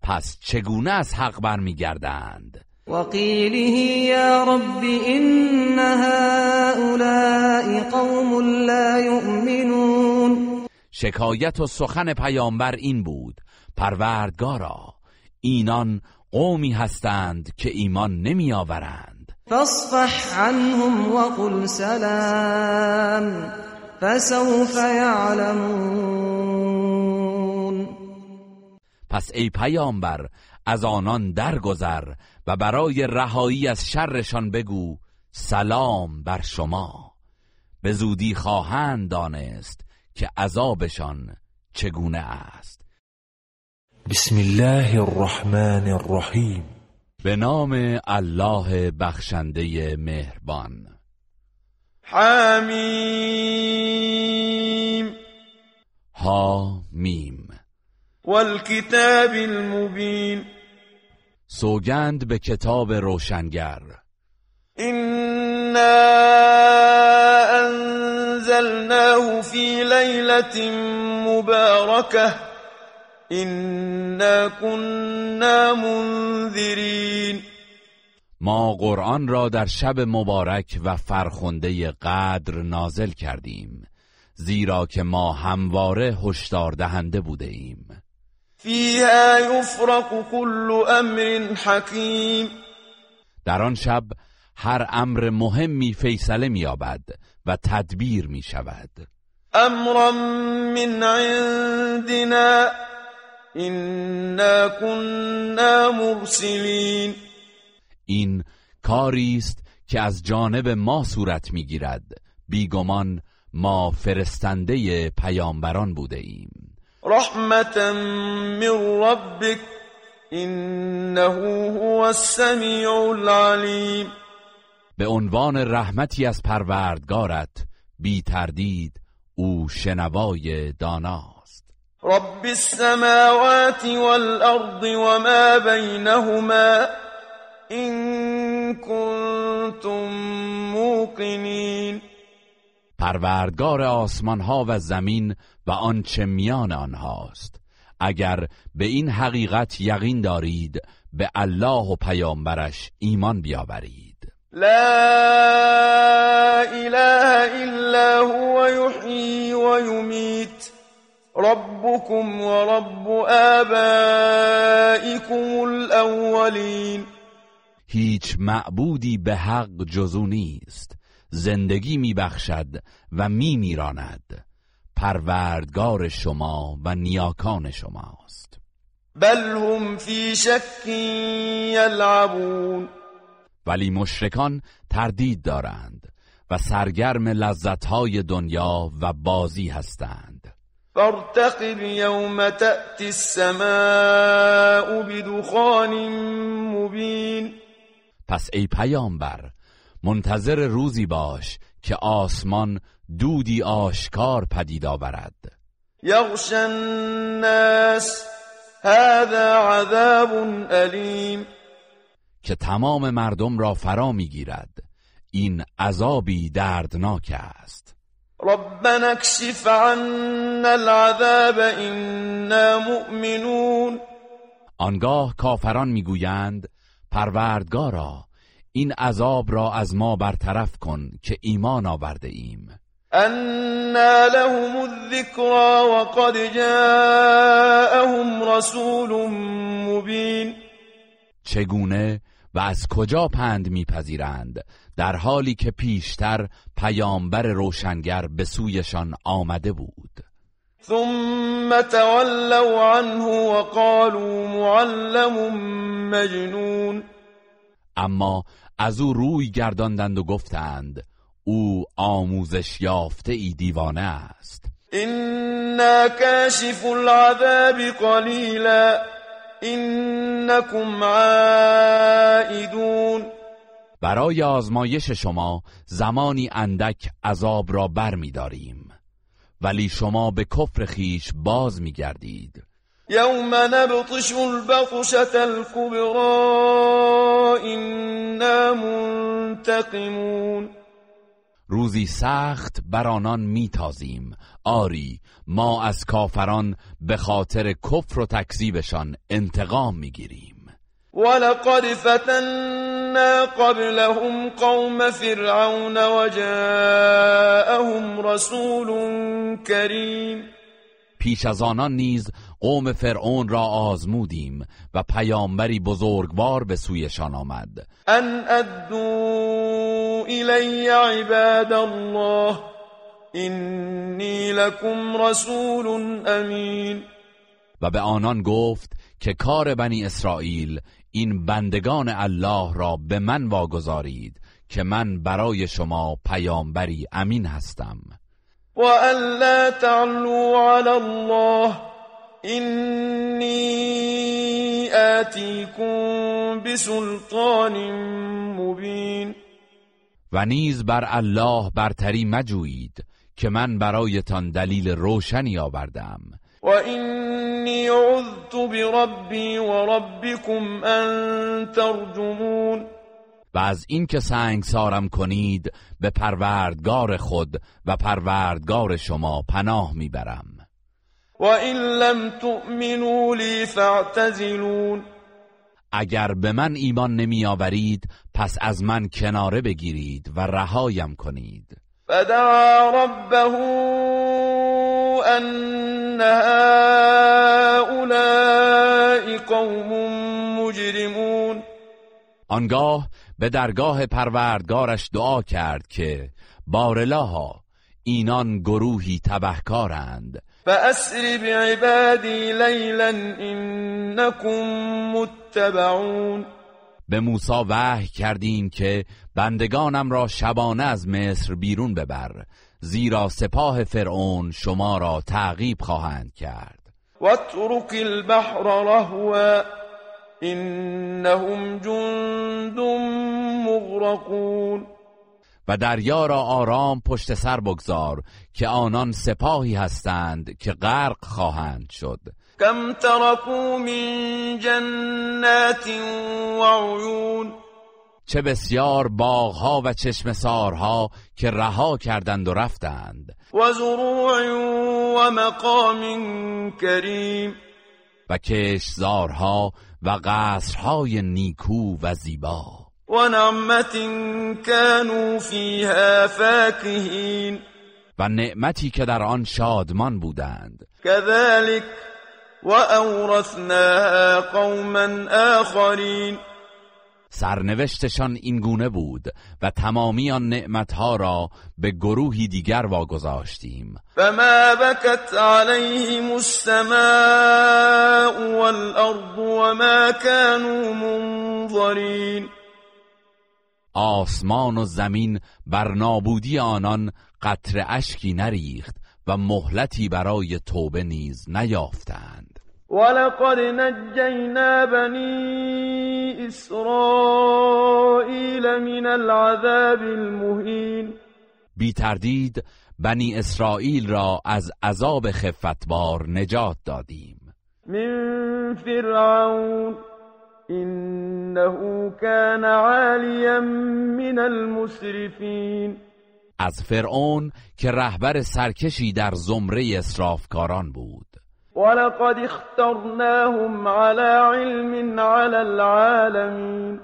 پس چگونه از حق برمیگردند؟ وقیله یا رب ان هؤلاء قوم لا يؤمنون. شکایت و سخن پیامبر این بود پروردگارا اینان قومی هستند که ایمان نمی آورند فاصفح عنهم وقل سلام فسوف يعلمون. پس ای پیامبر از آنان درگذر و برای رهایی از شرشان بگو سلام بر شما. به زودی خواهند دانست که عذابشان چگونه است. بسم الله الرحمن الرحیم. به نام الله بخشنده مهربان. حمیم. ها میم والکتاب المبین. سوگند به کتاب روشنگر. إنا انزلناه في ليلة مباركة إنا كنا منذرين. ما قرآن را در شب مبارک و فرخنده قدر نازل کردیم زیرا که ما همواره هشدار دهنده بوده ایم. فيها يفرق كل امر حكيم. در آن شب هر امر مهمی فیصله مییابد و تدبیر می شود امرا من عندنا إنا كنا مرسلين. این کاری است که از جانب ما صورت می‌گیرد. بیگمان ما فرستنده پیامبران بوده ایم. رحمة من ربك إنه هو السميع العليم. به عنوان رحمتی از پروردگارت بی تردید او شنوای داناست. رب السماوات والأرض وما بينهما إن كنتم موقنين. پروردگار آسمان ها و زمین و آنچه میان آنهاست. اگر به این حقیقت یقین دارید به الله و پیامبرش ایمان بیاورید. لا إله إلا هو يحيي ويميت ربكم ورب آبائكم الأولين هیچ معبودی به حق جزو نیست. زندگی میبخشد و میمیراند. پروردگار شما و نیاکان شماست. بل هم في شك يلعبون ولی مشرکان تردید دارند و سرگرم لذتهای دنیا و بازی هستند. فارتقب يوم تأتي السماء بدخان مبين پس ای پیامبر منتظر روزی باش که آسمان دودی آشکار پدید آورد. يغشى الناس هذا عذاب أليم که تمام مردم را فرا می‌گیرد. این عذابی دردناک است. ربنا اكشف عنا العذاب إنا مؤمنون. آنگاه کافران می‌گویند پروردگارا این عذاب را از ما برطرف کن که ایمان آورده ایم. أنا لهم الذكرى وقد جاءهم رسول مبين. چگونه و از کجا پند میپذیرند؟ در حالی که پیشتر پیامبر روشنگر به سویشان آمده بود. ثم تولوا عنه وقالوا معلم مجنون. اما از او روی گرداندند و گفتند او آموزش یافته ای دیوانه است. إنا كاشف العذاب قليلا إنكم عائدون. برای آزمایش شما زمانی اندک عذاب را بر می داریم ولی شما به کفر خیش باز می گردید يوم نبطش البطشة الكبرى إنا منتقمون. روزی سخت بر آنان میتازیم. آری ما از کافران به خاطر کفر و تکذیبشان انتقام می‌گیریم. ولقد فتنا قبلهم قوم فرعون وجاءهم رسول كريم پیش از آنان نیز قوم فرعون را آزمودیم و پیامبری بزرگوار به سویشان آمد. أن أدوا إلي عباد الله إني لكم رسول أمين و به آنان گفت که کار بنی اسرائیل این بندگان الله را به من واگذارید که من برای شما پیامبری امین هستم. وأن لا تعلوا على الله إني آتيكم بسلطان مبين. و نیز بر الله برتری مجویید که من برایتان دلیل روشنی آوردم. وإني عذت بربي وربكم أن ترجمون. و از اینکه سنگسارم کنید به پروردگار خود و پروردگار شما پناه می‌برم. وإن لم تؤمنوا لي فاعتزلون اگر به من ایمان نمی آورید پس از من کناره بگیرید و رهایم کنید. فدعا ربه أن هؤلاء قوم مجرمون آنگاه به درگاه پروردگارش دعا کرد که بارلاها اینان گروهی تبهکارند فأسر بعبادي ليلا إنكم متبعون. به موسی وحی کردیم که بندگانم را شبانه از مصر بیرون ببر زیرا سپاه فرعون شما را تعقیب خواهند کرد. واترك البحر رهوا إنهم جند مغرقون. و دریا را آرام پشت سر بگذار که آنان سپاهی هستند که غرق خواهند شد. كم تركوا من جنات وعيون چه بسیار باغها و چشمسارها که رها کردند و رفتند. وزروع ومقام كريم و کشزارها و قصرهای نیکو و زیبا. ونعمة كانوا فيها فاكهين. و نعمتی که در آن شادمان بودند. كذلك وأورثناها قوما آخرين. سرنوشتشان این گونه بود و تمامی آن نعمتها را به گروهی دیگر واگذاشتیم. فما بكت عليهم السماء والأرض وما كانوا منظرين. آسمان و زمین بر نابودی آنان قطر اشکی نریخت و مهلتی برای توبه نیز نیافتند. ولقد نجینا بنی اسرائیل من العذاب المهین. بی تردید بنی اسرائیل را از عذاب خفتبار نجات دادیم. من فرعون. انه كان عالیا من المسرفین از فرعون که رهبر سرکشی در زمره اسرافکاران بود. ولقد اخترناهم على علم على العالمین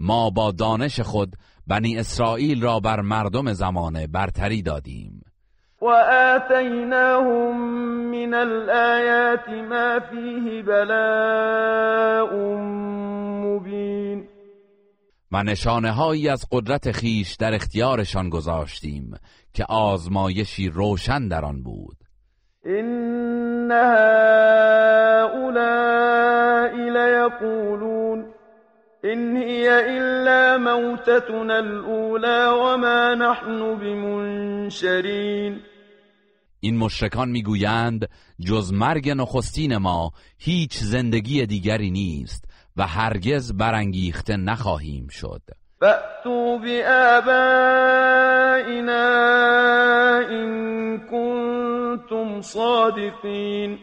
ما با دانش خود بنی اسرائیل را بر مردم زمانه برتری دادیم. و آتیناهم من الآیات ما فیه بلاء مبین و نشانه هایی از قدرت خیش در اختیارشان گذاشتیم که آزمایشی روشن در آن بود. این هؤلاء لیقولون إن هي إلا موتتنا الأولى وما نحن بمنشرین این مشرکان می‌گویند جز مرگ نخستین ما هیچ زندگی دیگری نیست و هرگز برانگیخته نخواهیم شد. فأتوا بآبائنا إن كنتم صادقین.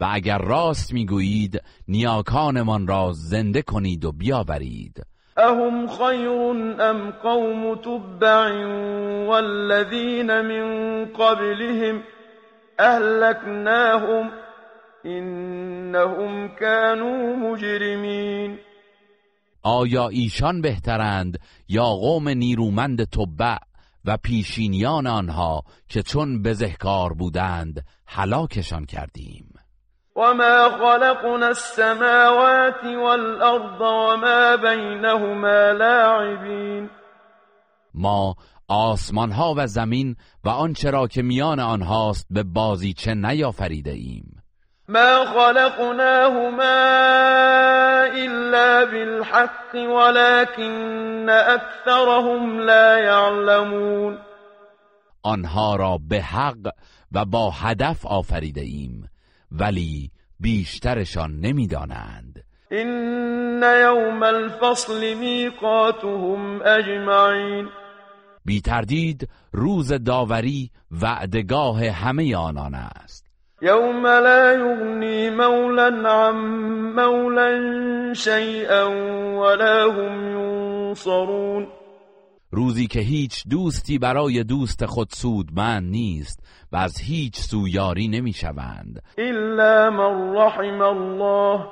و اگر راست می‌گویید نیاکانمان را زنده کنید و بیاورید. اهم خیر ام قوم تبع والذین من قبلهم اهلکناهم انهم كانوا مجرمین آیا ایشان بهترند یا قوم نیرومند تبع و پیشینیان آنها که چون بزهکار بودند هلاکشان کردیم؟ وما خلقنا السماوات والأرض وما بينهما لاعبين. ما آسمان ها و زمین و آنچه را که میان آنهاست به بازیچه نیافریده ایم. ما خلقناهما الا بالحق ولكن اكثرهم لا يعلمون. آنها را به حق و با هدف آفریده ایم. ولی بیشترشان نمی‌دانند. این یوم الفصل میقاتهم اجمعین بی تردید روز داوری وعدگاه همه آنان است. یوم لا یغنی مولا عن مولا شیئا ولا هم ینصرون روزی که هیچ دوستی برای دوست خود سودمند نیست و از هیچ سویاری نمی شوند الا من رحم الله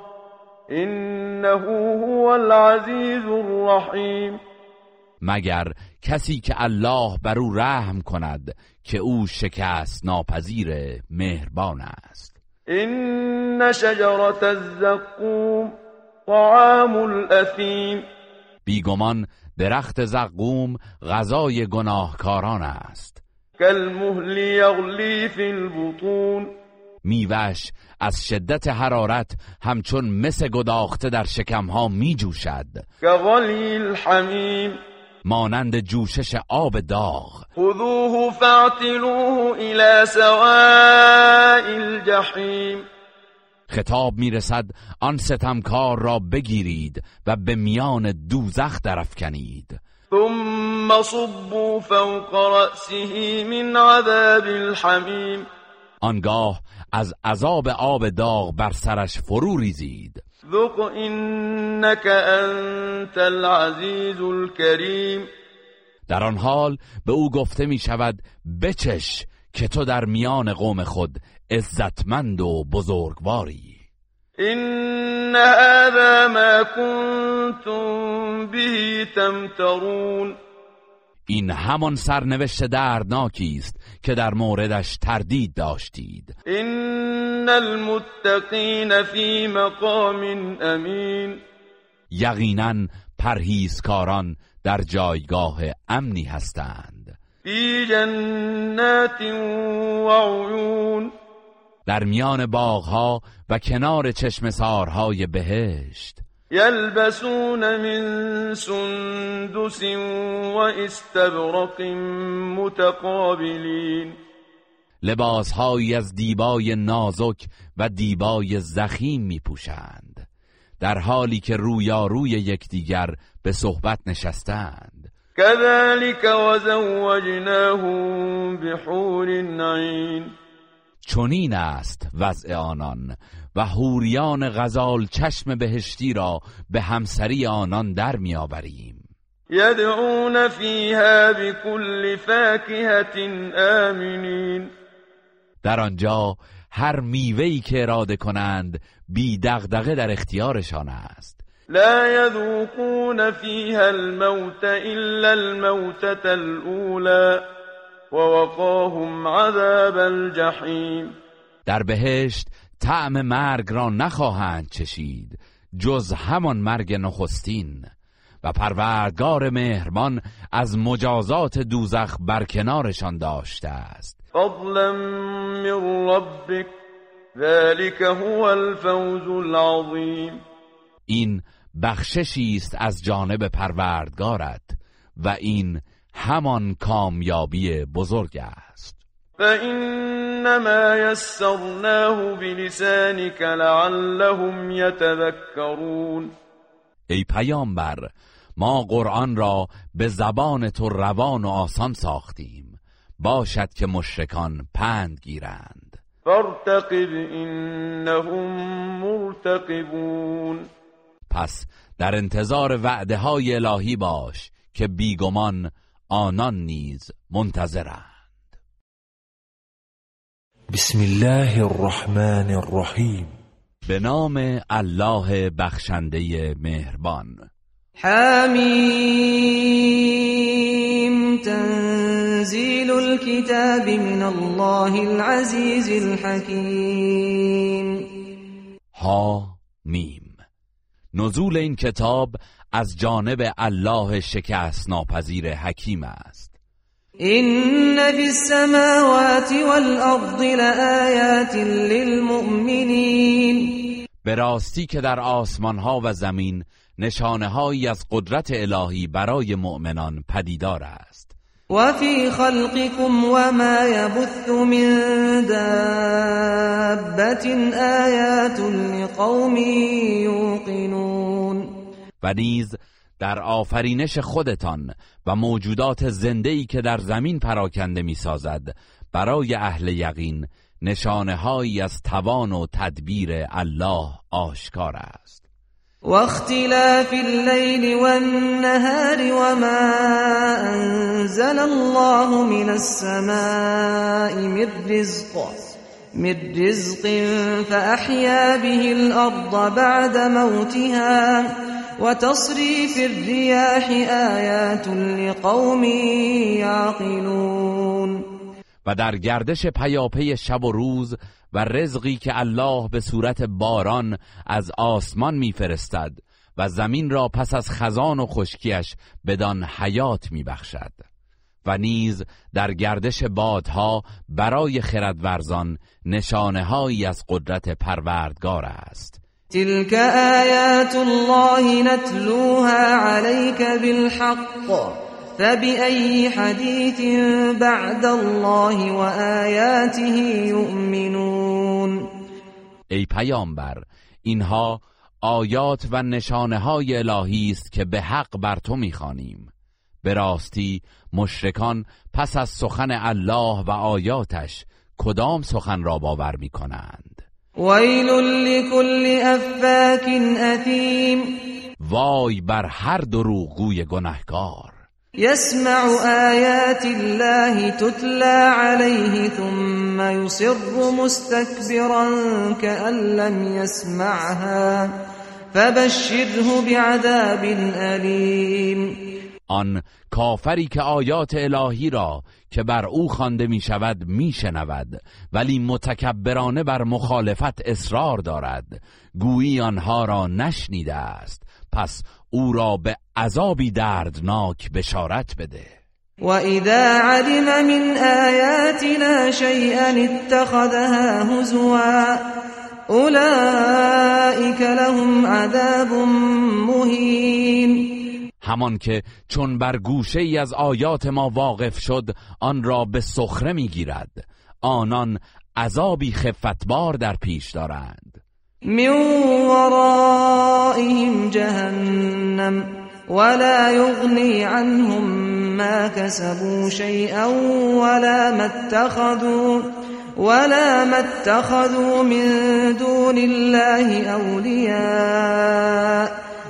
انه هو العزیز الرحیم. مگر کسی که الله بر او رحم کند که او شکست ناپذیر مهربان است؟ این شجرت الزقوم طعام الاثیم بیگمان درخت زقوم غذای گناهکاران است. کالمهل یغلی فی البطون. میوش از شدت حرارت همچون مس گداخته در شکمها می جوشد کغلی الحمیم. مانند جوشش آب داغ. خذوه فاعتلوه الى سواء الجحیم. خطاب می‌رسد آن ستمکار را بگیرید و به میان دوزخ درفکنید ثم صبوا فوق رأسه من عذاب الحمیم. آنگاه از عذاب آب داغ بر سرش فرو ریزید. ذق انك انت العزیز الكریم در آن حال به او گفته می شود بچش که تو در میان قوم خود عزتمند و بزرگواری. این هذا ما کنتم به تمترون. این همان سرنوشت دردناکی است که در موردش تردید داشتید. این المتقین فی مقام امین. یقینا پرهیزکاران در جایگاه امنی هستند. فی جنات و عیون. در میان باغها و کنار چشم سارهای بهشت. یلبسون من سندس و استبرق متقابلین. لباسهایی از دیبای نازک و دیبای زخیم می پوشند در حالی که رویاروی یکدیگر به صحبت نشستند. كذلك وزوجناهم بحور عین. چنین است وضع آنان و حوریان غزال چشم بهشتی را به همسری آنان در میآوریم یدعون فیها بكل فاکهة آمنین. در آنجا هر میوه‌ای که اراده کنند بی دغدغه در اختیارشان است. لا يذوقون فيها الموت إلا الموتة ووقاهم عذاب الجحیم. در بهشت طعم مرگ را نخواهند چشید جز همان مرگ نخستین. و پروردگار مهربان از مجازات دوزخ برکنارشان داشته است. فضلا من ربک ذلك هو الفوز العظیم. این بخششی است از جانب پروردگارت و این همان کامیابی بزرگ است. فإنما يسرناه بلسانك لعلهم يتذكرون. ای پیامبر ما قرآن را به زبان تو روان و آسان ساختیم. باشد که مشرکان پند گیرند. فارتقب انهم مرتقبون. پس در انتظار وعده های الهی باش که بیگمان آنان نیز منتظرند. بسم الله الرحمن الرحیم. به نام الله بخشنده مهربان. حمیم. تنزیل الكتاب من الله العزیز الحکیم. ها میم نزول این کتاب از جانب الله شکست ناپذیر حکیم است. این فی السماوات والارض لآیات للمؤمنین به راستی که در آسمان ها و زمین نشانه هایی از قدرت الهی برای مؤمنان پدیدار است. و فی خلقكم و ما یبث من دابت آیات لقوم یوقنون و در آفرینش خودتان و موجودات زنده‌ای که در زمین پراکنده می‌سازد برای اهل یقین نشانه هایی از توان و تدبیر الله آشکار است. و اختلاف اللیل والنهار وما أنزل الله من السماء من رزق من رزق فأحيا به الأرض بعد موتها. وتصريف الرياح آيات لقوم يعقلون. و در گردش پیاپی شب و روز و رزقی که الله به صورت باران از آسمان میفرستد و زمین را پس از خزان و خشکیش بدان حیات میبخشد و نیز در گردش بادها برای خردورزان نشانه هایی از قدرت پروردگار است. تلك آیات الله نتلوها عليك بالحق فبأي حديث بعد الله وآياته يؤمنون ای پیامبر. اینها آیات و نشانه های الهی است که به حق بر تو می‌خوانیم. به راستی مشرکان پس از سخن الله و آیاتش کدام سخن را باور می کنند ویل لكل افاک اثیم. وای بر هر دروغگوی گنهکار. يسمع آيات الله تتلى عليه ثم يصر مستكبرا كأن لم يسمعها. فبشره بعذاب أليم. آن کافری که آیات الهی را که بر او خوانده می شود می شنود ولی متکبرانه بر مخالفت اصرار دارد. گویی آنها را نشنیده است. پس او را به عذابی دردناک بشارت بده. و اذا علم من آیاتنا شیئا اتخذها هزوا اولئك لهم عذاب مهین. همان که چون بر گوشه ای از آیات ما واقف شد آن را به سخره می‌گیرد. آنان عذابی خفتبار در پیش دارند. من ورائهم جهنم ولا يغني عنهم ما كسبوا شيئا ولا ما اتخذوا ولا ما اتخذوا من دون الله أولياء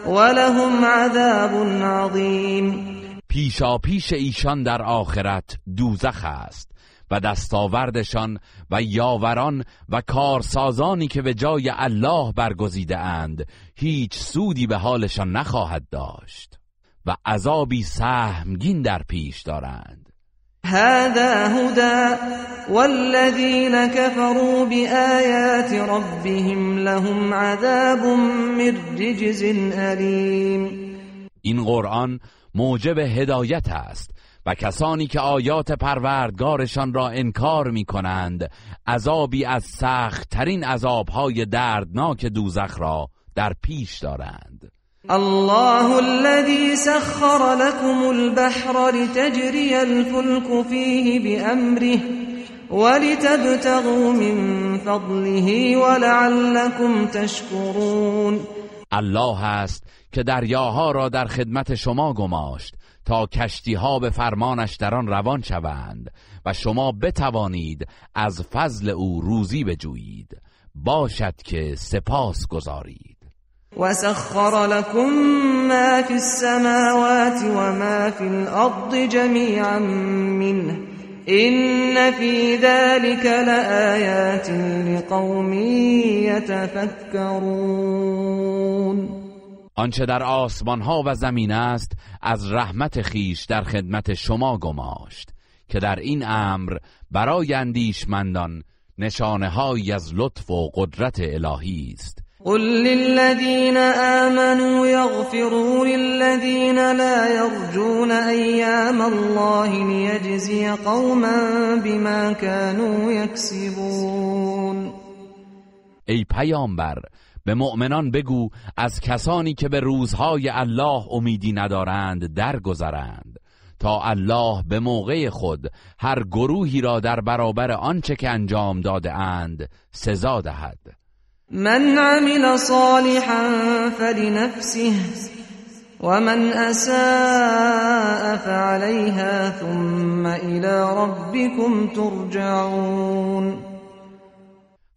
ولهم عذاب عظیم پیشا پیش ایشان در آخرت دوزخ است. و دستاوردشان و یاوران و کارسازانی که به جای الله برگزیده اند هیچ سودی به حالشان نخواهد داشت و عذابی سهمگین در پیش دارند. هذا هدى والذين كفروا بآيات ربهم لهم عذاب من رجز أليم این قرآن موجب هدایت است و کسانی که آیات پروردگارشان را انکار می کنند عذابی از سخت ترین عذابهای دردناک دوزخ را در پیش دارند. الله الذي سخر لكم البحر لتجري الفلك فيه بأمره ولتبتغوا من فضله ولعلكم تشكرون. الله است که دریاها را در خدمت شما گماشت. تا کشتی ها به فرمانش در آن روان شوند و شما بتوانید از فضل او روزی بجویید. باشد که سپاس گذارید. وسخر لكم ما في السماوات وما في الأرض جميعا منه. إن في ذلك لآيات لقوم يتفكرون. آنچه در آسمان ها و زمین است از رحمت خیش در خدمت شما گماشت که در این امر برای اندیشمندان نشانه از لطف و قدرت الهی است. قل للذين آمنوا يغفروا للذين لا يرجون أيام الله ليجزي قوما بما كانوا يكسبون ای پیامبر به مؤمنان بگو از کسانی که به روزهای الله امیدی ندارند درگذرند. تا الله به موقع خود هر گروهی را در برابر آنچه که انجام داده اند سزا دهد. من عمل صالحا فلنفسه ومن اساء فعليها ثم الى ربكم ترجعون.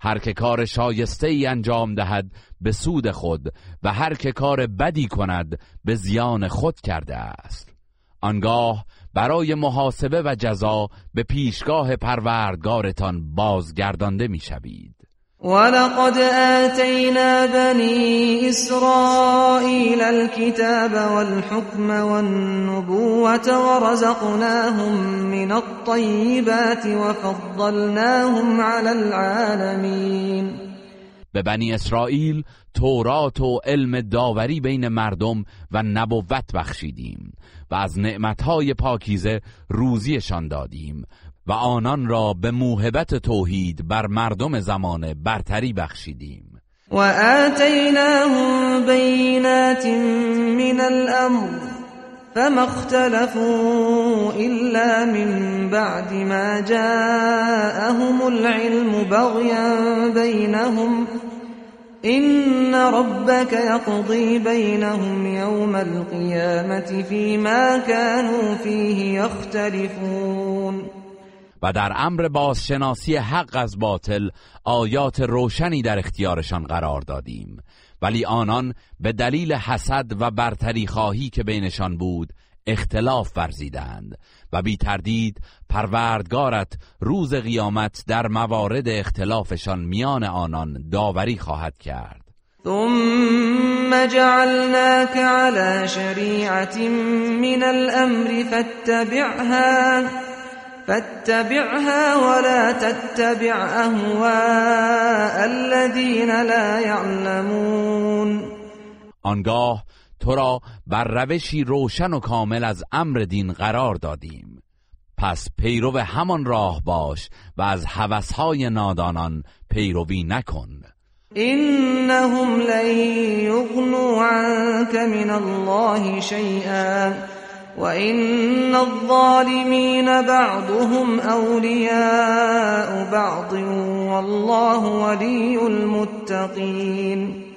هر که کار شایسته ای انجام دهد به سود خود و هر که کار بدی کند به زیان خود کرده است. آنگاه برای محاسبه و جزا به پیشگاه پروردگارتان بازگردانده می‌شوید. ولقد آتينا بني إسرائيل الكتاب والحكم والنبوة ورزقناهم من الطيبات وفضلناهم على العالمين به بنی اسرائیل تورات و علم داوری بین مردم و نبوت بخشیدیم و از نعمتهای پاکیزه روزیشان دادیم و آنان را به موهبت توحید بر مردم زمان برتری بخشیدیم. و آتیناهم بینات من الامر فما اختلفوا الا من بعد ما جاءهم العلم بغيا بينهم. إن ربك يقضي بينهم يوم القيامة فيما كانوا فيه يختلفون. و در امر بازشناسی حق از باطل آیات روشنی در اختیارشان قرار دادیم. ولی آنان به دلیل حسد و برتری خواهی که بینشان بود اختلاف ورزیدند و بی تردید پروردگارت روز قیامت در موارد اختلافشان میان آنان داوری خواهد کرد. ثم جعلناك على شریعت من الامر فاتبعها. فاتبعها ولا تتبع اهواء الذين لا يعلمون. آنگاه تو را بر روشی روشن و کامل از امر دین قرار دادیم. پس پیرو همان راه باش و از هوسهای نادانان پیروی نکن. انهم لن یغنوا عنك من الله شیئا وإن الظالمين بعضهم أولياء بعض والله ولي المتقين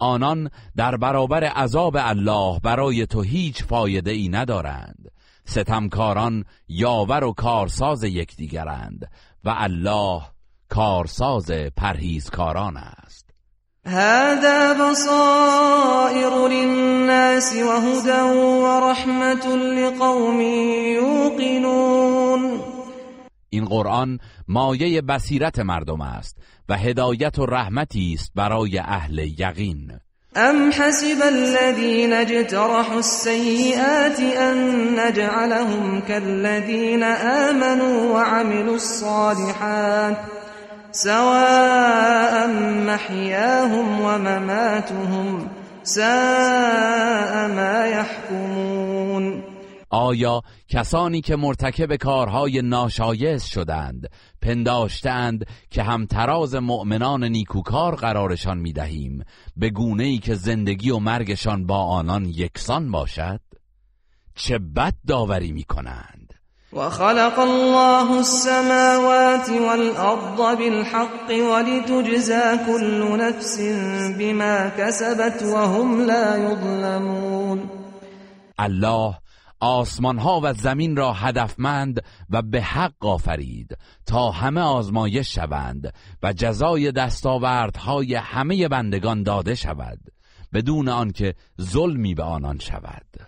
آنان در برابر عذاب الله برای تو هیچ فایده ای ندارند. ستمکاران یاور و کارساز یکدیگرند و الله کارساز پرهیزکاران است. هذا بصائر للناس وهدى ورحمة لقوم یوقنون این قرآن مایه بصیرت مردم است و هدایت و رحمتی است برای أهل یقین. أم حسب الذين اجترحوا السيئات أن نجعلهم كالذين آمنوا وعملوا الصالحات؟ سواء محياهم ومماتهم ساء ما يحكمون. آیا کسانی که مرتکب کارهای ناشایست شدند پنداشتند که همتراز مؤمنان نیکوکار قرارشان می‌دهیم به گونه ای که زندگی و مرگشان با آنان یکسان باشد؟ چه بد داوری می‌کنند؟ وخلق الله السماوات والأرض بالحق ولتجزى كل نفس بما كسبت وهم لا يظلمون. الله آسمان ها و زمین را هدفمند و به حق آفرید تا همه آزمایش شوند و جزای دستاوردهای همه بندگان داده شود بدون آنکه ظلمی به آنان شود.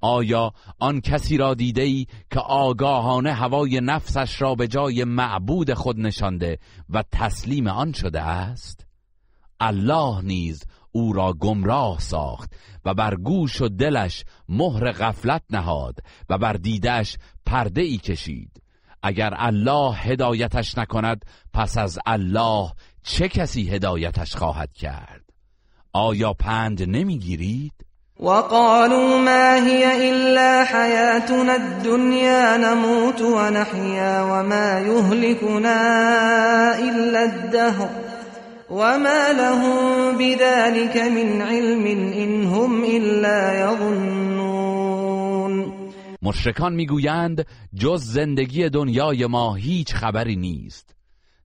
آیا آن کسی را دیده ای که آگاهانه هوای نفسش را به جای معبود خود نشانده و تسلیم آن شده است؟ الله نیز او را گمراه ساخت و بر گوش و دلش مهر غفلت نهاد و بر دیدش پرده ای کشید. اگر الله هدایتش نکند پس از الله چه کسی هدایتش خواهد کرد؟ آیا پند نمی‌گیرید؟ وقالوا ما هي الا حياتنا الدنيا نموت ونحيا وما يهلكنا الا الدهر وما لهم بذلك من علم إن هم إلا يظنون. مشرکان می‌گویند جز زندگی دنیای ما هیچ خبری نیست.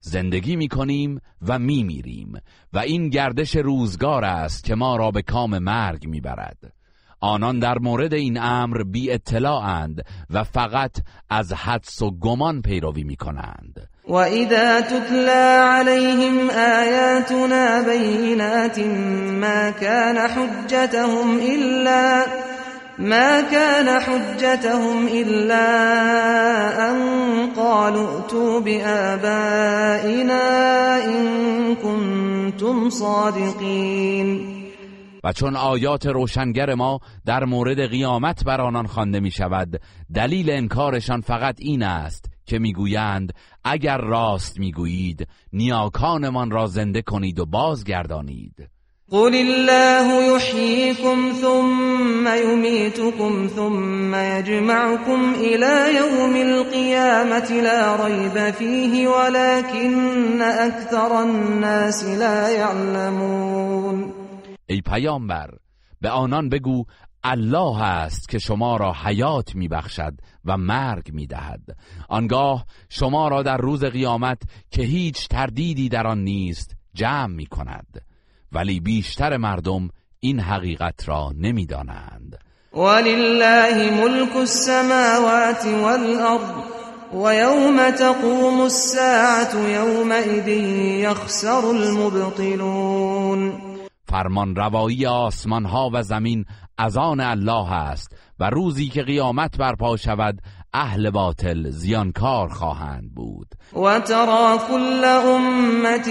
زندگی می‌کنیم و میمیریم و این گردش روزگار است که ما را به کام مرگ می‌برد. آنان در مورد این امر بی اطلاعند و فقط از حدس و گمان پیروی می‌کنند. وَإِذَا تُتْلَى عَلَيْهِمْ آيَاتُنَا بَيِّنَاتٍ مَا كَانَ حُجَّتَهُمْ إِلَّا ما كان حجتهم إلا أن قالوا ائتوا بآبائنا إن كنتم صادقين. و چون آیات روشنگر ما در مورد قیامت بر آنان خوانده می شود دلیل انکارشان فقط این است که می‌گویند اگر راست می‌گویید نیاکانمان را زنده کنید و بازگردانید. قل الله يحييكم ثم يميتكم ثم يجمعكم إلى يوم القيامة لا ريب فيه ولكن أكثر الناس لا يعلمون ای پیامبر به آنان بگو الله است که شما را حیات میبخشد و مرگ می‌دهد. آنگاه شما را در روز قیامت که هیچ تردیدی در آن نیست جمع می کند ولی بیشتر مردم این حقیقت را نمی‌دانند. ولله ملک السماوات والارض ويوم تقوم الساعة يومئذ يخسر المبطلون. فرمان روایی آسمان ها و زمین از آن الله است و روزی که قیامت برپا شود اهل باطل زیانکار خواهند بود. و ترا کل امت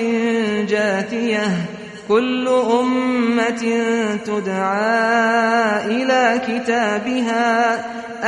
جاتیه كل امت تدعى الى كتابها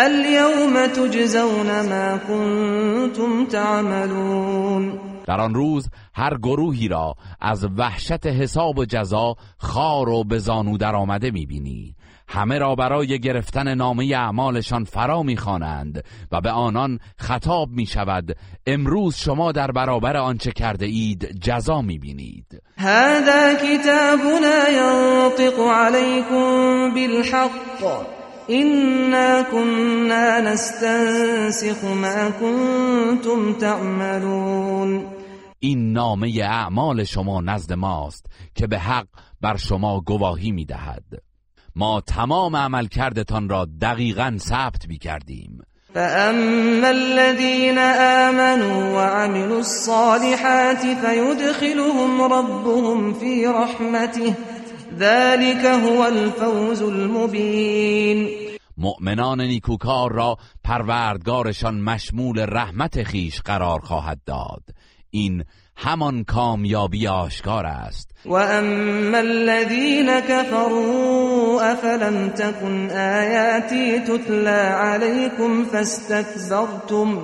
اليوم تجزون ما كنتم تعملون. در آن روز هر گروهی را از وحشت حساب و جزا خار و به زانو در آمده می‌بینی همه را برای گرفتن نامه اعمالشان فرا می‌خوانند و به آنان خطاب می شود امروز شما در برابر آنچه کرده اید جزا می‌بینید. هذا کتابنا ینطق علیکم بالحق. إنا كنا نستنسخ ما كنتم تعملون. این نامه اعمال شما نزد ماست که به حق بر شما گواهی می‌دهد. ما تمام عمل کردتان را دقیقا ثبت می کردیم فأما الذين آمنوا وعملوا الصالحات فيدخلهم ربهم في رحمته ذلك هو الفوز المبین مؤمنان نیکوکار را پروردگارشان مشمول رحمت خیش قرار خواهد داد. این همان کامیابی آشکار است. و اما الذين كفروا افلم تكن آیاتی تتلى عليكم فاستكبرتم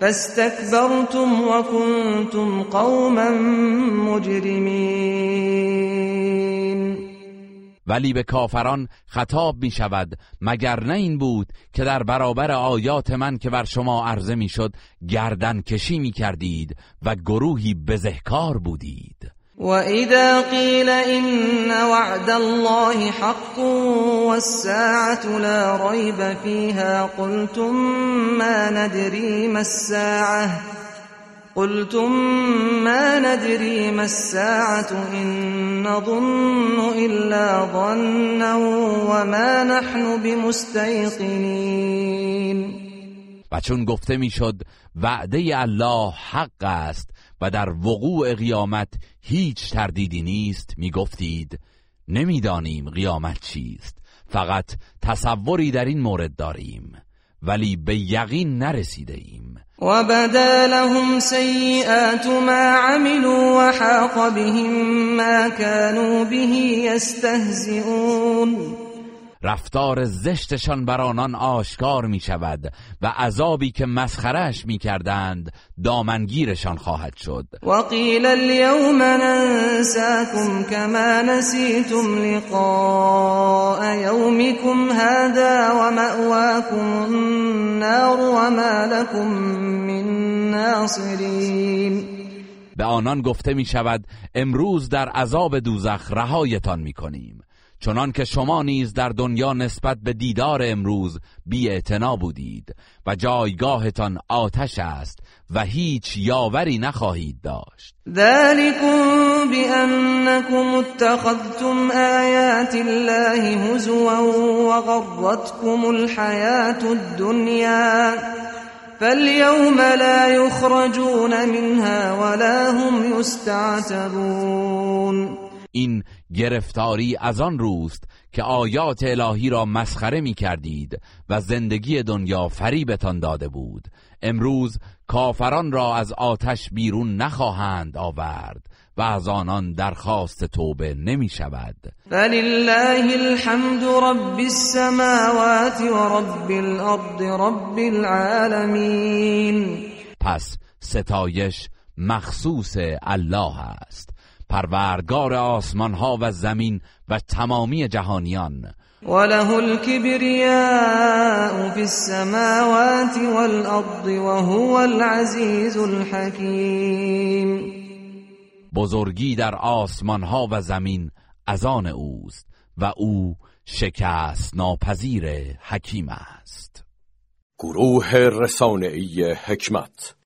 فاستكبرتم وكنتم قوما مجرمين. ولی به کافران خطاب می شود مگر نه این بود که در برابر آیات من که بر شما عرضه می شد گردن کشی می کردید و گروهی بزهکار بودید؟ و اذا قیل این وعد الله حق والساعة لا ریب فیها قلتم ما ندری ما الساعه قلتم ما ندري ما الساعة إن نظن إلا ظنا وما نحن بمستيقنين. و چون گفته می‌شد وعده الله حق است و در وقوع قیامت هیچ تردیدی نیست می‌گفتید نمی‌دانیم قیامت چیست فقط تصوری در این مورد داریم ولی به یقین نرسیده ایم وبدا لهم سيئات ما عملوا وحاق بهم ما كانوا به يستهزئون. رفتار زشتشان بر آنان آشکار می شود و عذابی که مسخرش می کردند دامنگیرشان خواهد شد. و قیل اليوم ننساكم كما نسیتم لقاء يومكم هذا و مأواكم النار و ما لكم من ناصرین. به آنان گفته می شود امروز در عذاب دوزخ رهایتان می کنیم چنان که شما نیز در دنیا نسبت به دیدار امروز بی بودید و جایگاهتان آتش است و هیچ یاوری نخواهید داشت. ذلكم بأنكم اتخذتم آیات الله هزوا وغرتكم الحياة الدنيا فاليوم لا يخرجون منها ولا هم يستعتبون. این گرفتاری از آن روست که آیات الهی را مسخره می کردید و زندگی دنیا فریبتان داده بود. امروز کافران را از آتش بیرون نخواهند آورد و از آنان درخواست توبه نمی شود فلله الحمد رب السماوات و رب الارض رب العالمین پس ستایش مخصوص الله است. پروردگار آسمان ها و زمین و تمامی جهانیان. وله الكبرياء في السماوات والأرض وهو العزيز الحكيم. بزرگی در آسمان ها و زمین از آن اوست و او شکست ناپذیر حکیم است. گروه رسانه‌ای حکمت